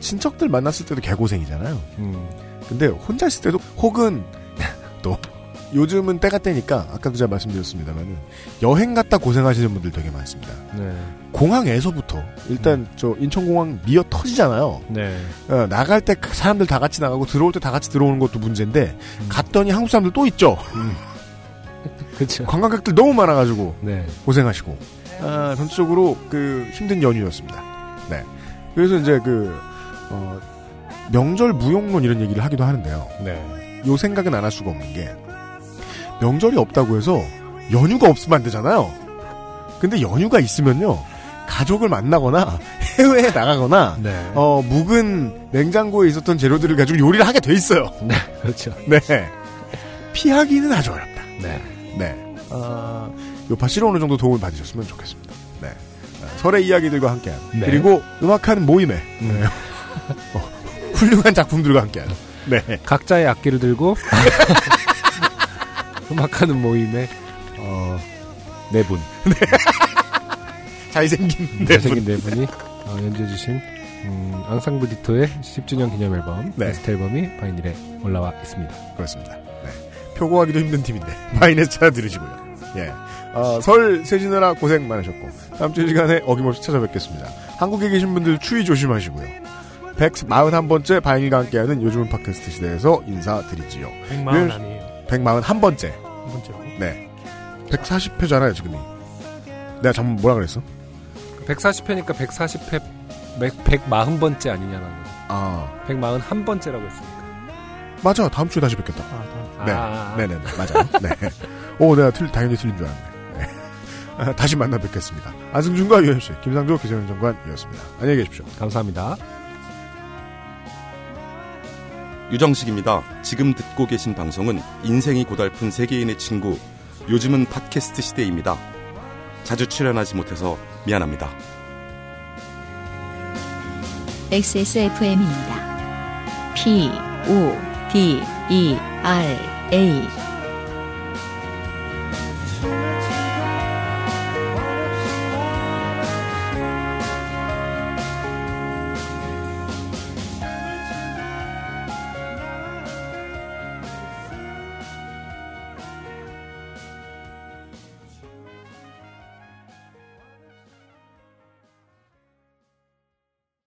친척들 만났을 때도 개고생이잖아요. 음. 근데 혼자 있을 때도 혹은 또 요즘은 때가 때니까 아까도 제가 말씀드렸습니다만은 여행 갔다 고생하시는 분들 되게 많습니다. 네. 공항에서부터 일단 저 인천공항 미어 터지잖아요. 네. 어, 나갈 때 사람들 다 같이 나가고 들어올 때 다 같이 들어오는 것도 문제인데 갔더니 한국 사람들 또 있죠. 그렇죠. 관광객들 너무 많아가지고 네. 고생하시고 아, 전체적으로 그 힘든 연휴였습니다. 네. 그래서 이제 그 어, 명절 무용론 이런 얘기를 하기도 하는데요. 네. 요 생각은 안 할 수가 없는 게 명절이 없다고 해서 연휴가 없으면 안 되잖아요. 근데 연휴가 있으면요 가족을 만나거나 해외에 나가거나 네. 어 묵은 냉장고에 있었던 재료들을 가지고 요리를 하게 돼 있어요. 네. 그렇죠. 네 피하기는 아주 어렵다. 네. 네. 아, 요파 씨로 어느 정도 도움을 받으셨으면 좋겠습니다. 네. 아, 설의 이야기들과 함께한 네. 그리고 음악하는 모임에 음. 네. 어, 훌륭한 작품들과 함께한 네. 각자의 악기를 들고 음악하는 모임에 어, 네 분. 잘생긴 네 잘생긴 네 분이 어, 연주해 주신 음, 앙상블 디토의 10주년 기념 앨범 네. 베스트 앨범이 바이닐에 올라와 있습니다. 그렇습니다. 네. 표고하기도 힘든 팀인데 바인에서 찾아들으시고요. 예. 어, 설 세지느라 고생 많으셨고 다음 주이 시간에 어김없이 찾아뵙겠습니다. 한국에 계신 분들 추위 조심하시고요. 141번째 바인일과 함께하는 요즘은 팟캐스트 시대에서 인사드리지요. 100만 아니에요. 141번째. 한 번째로. 네. 140회잖아요, 지금이. 내가 잠 뭐라 그랬어? 140회니까 140회 140번째 아니냐라는 아, 141번째라고 했으니까. 맞아. 다음 주에 다시 뵙겠다. 아, 다. 네. 아, 네네네. 맞아요. 네. 오, 내가 틀, 당연히 틀린 줄 알았네. 네. 아, 다시 만나 뵙겠습니다. 안승준과 유현씨, 김상조 기자연정관이었습니다. 안녕히 계십시오. 감사합니다. 유정식입니다. 지금 듣고 계신 방송은 인생이 고달픈 세계인의 친구, 요즘은 팟캐스트 시대입니다. 자주 출연하지 못해서 미안합니다. XSFM입니다. P, O, D, E, R, A.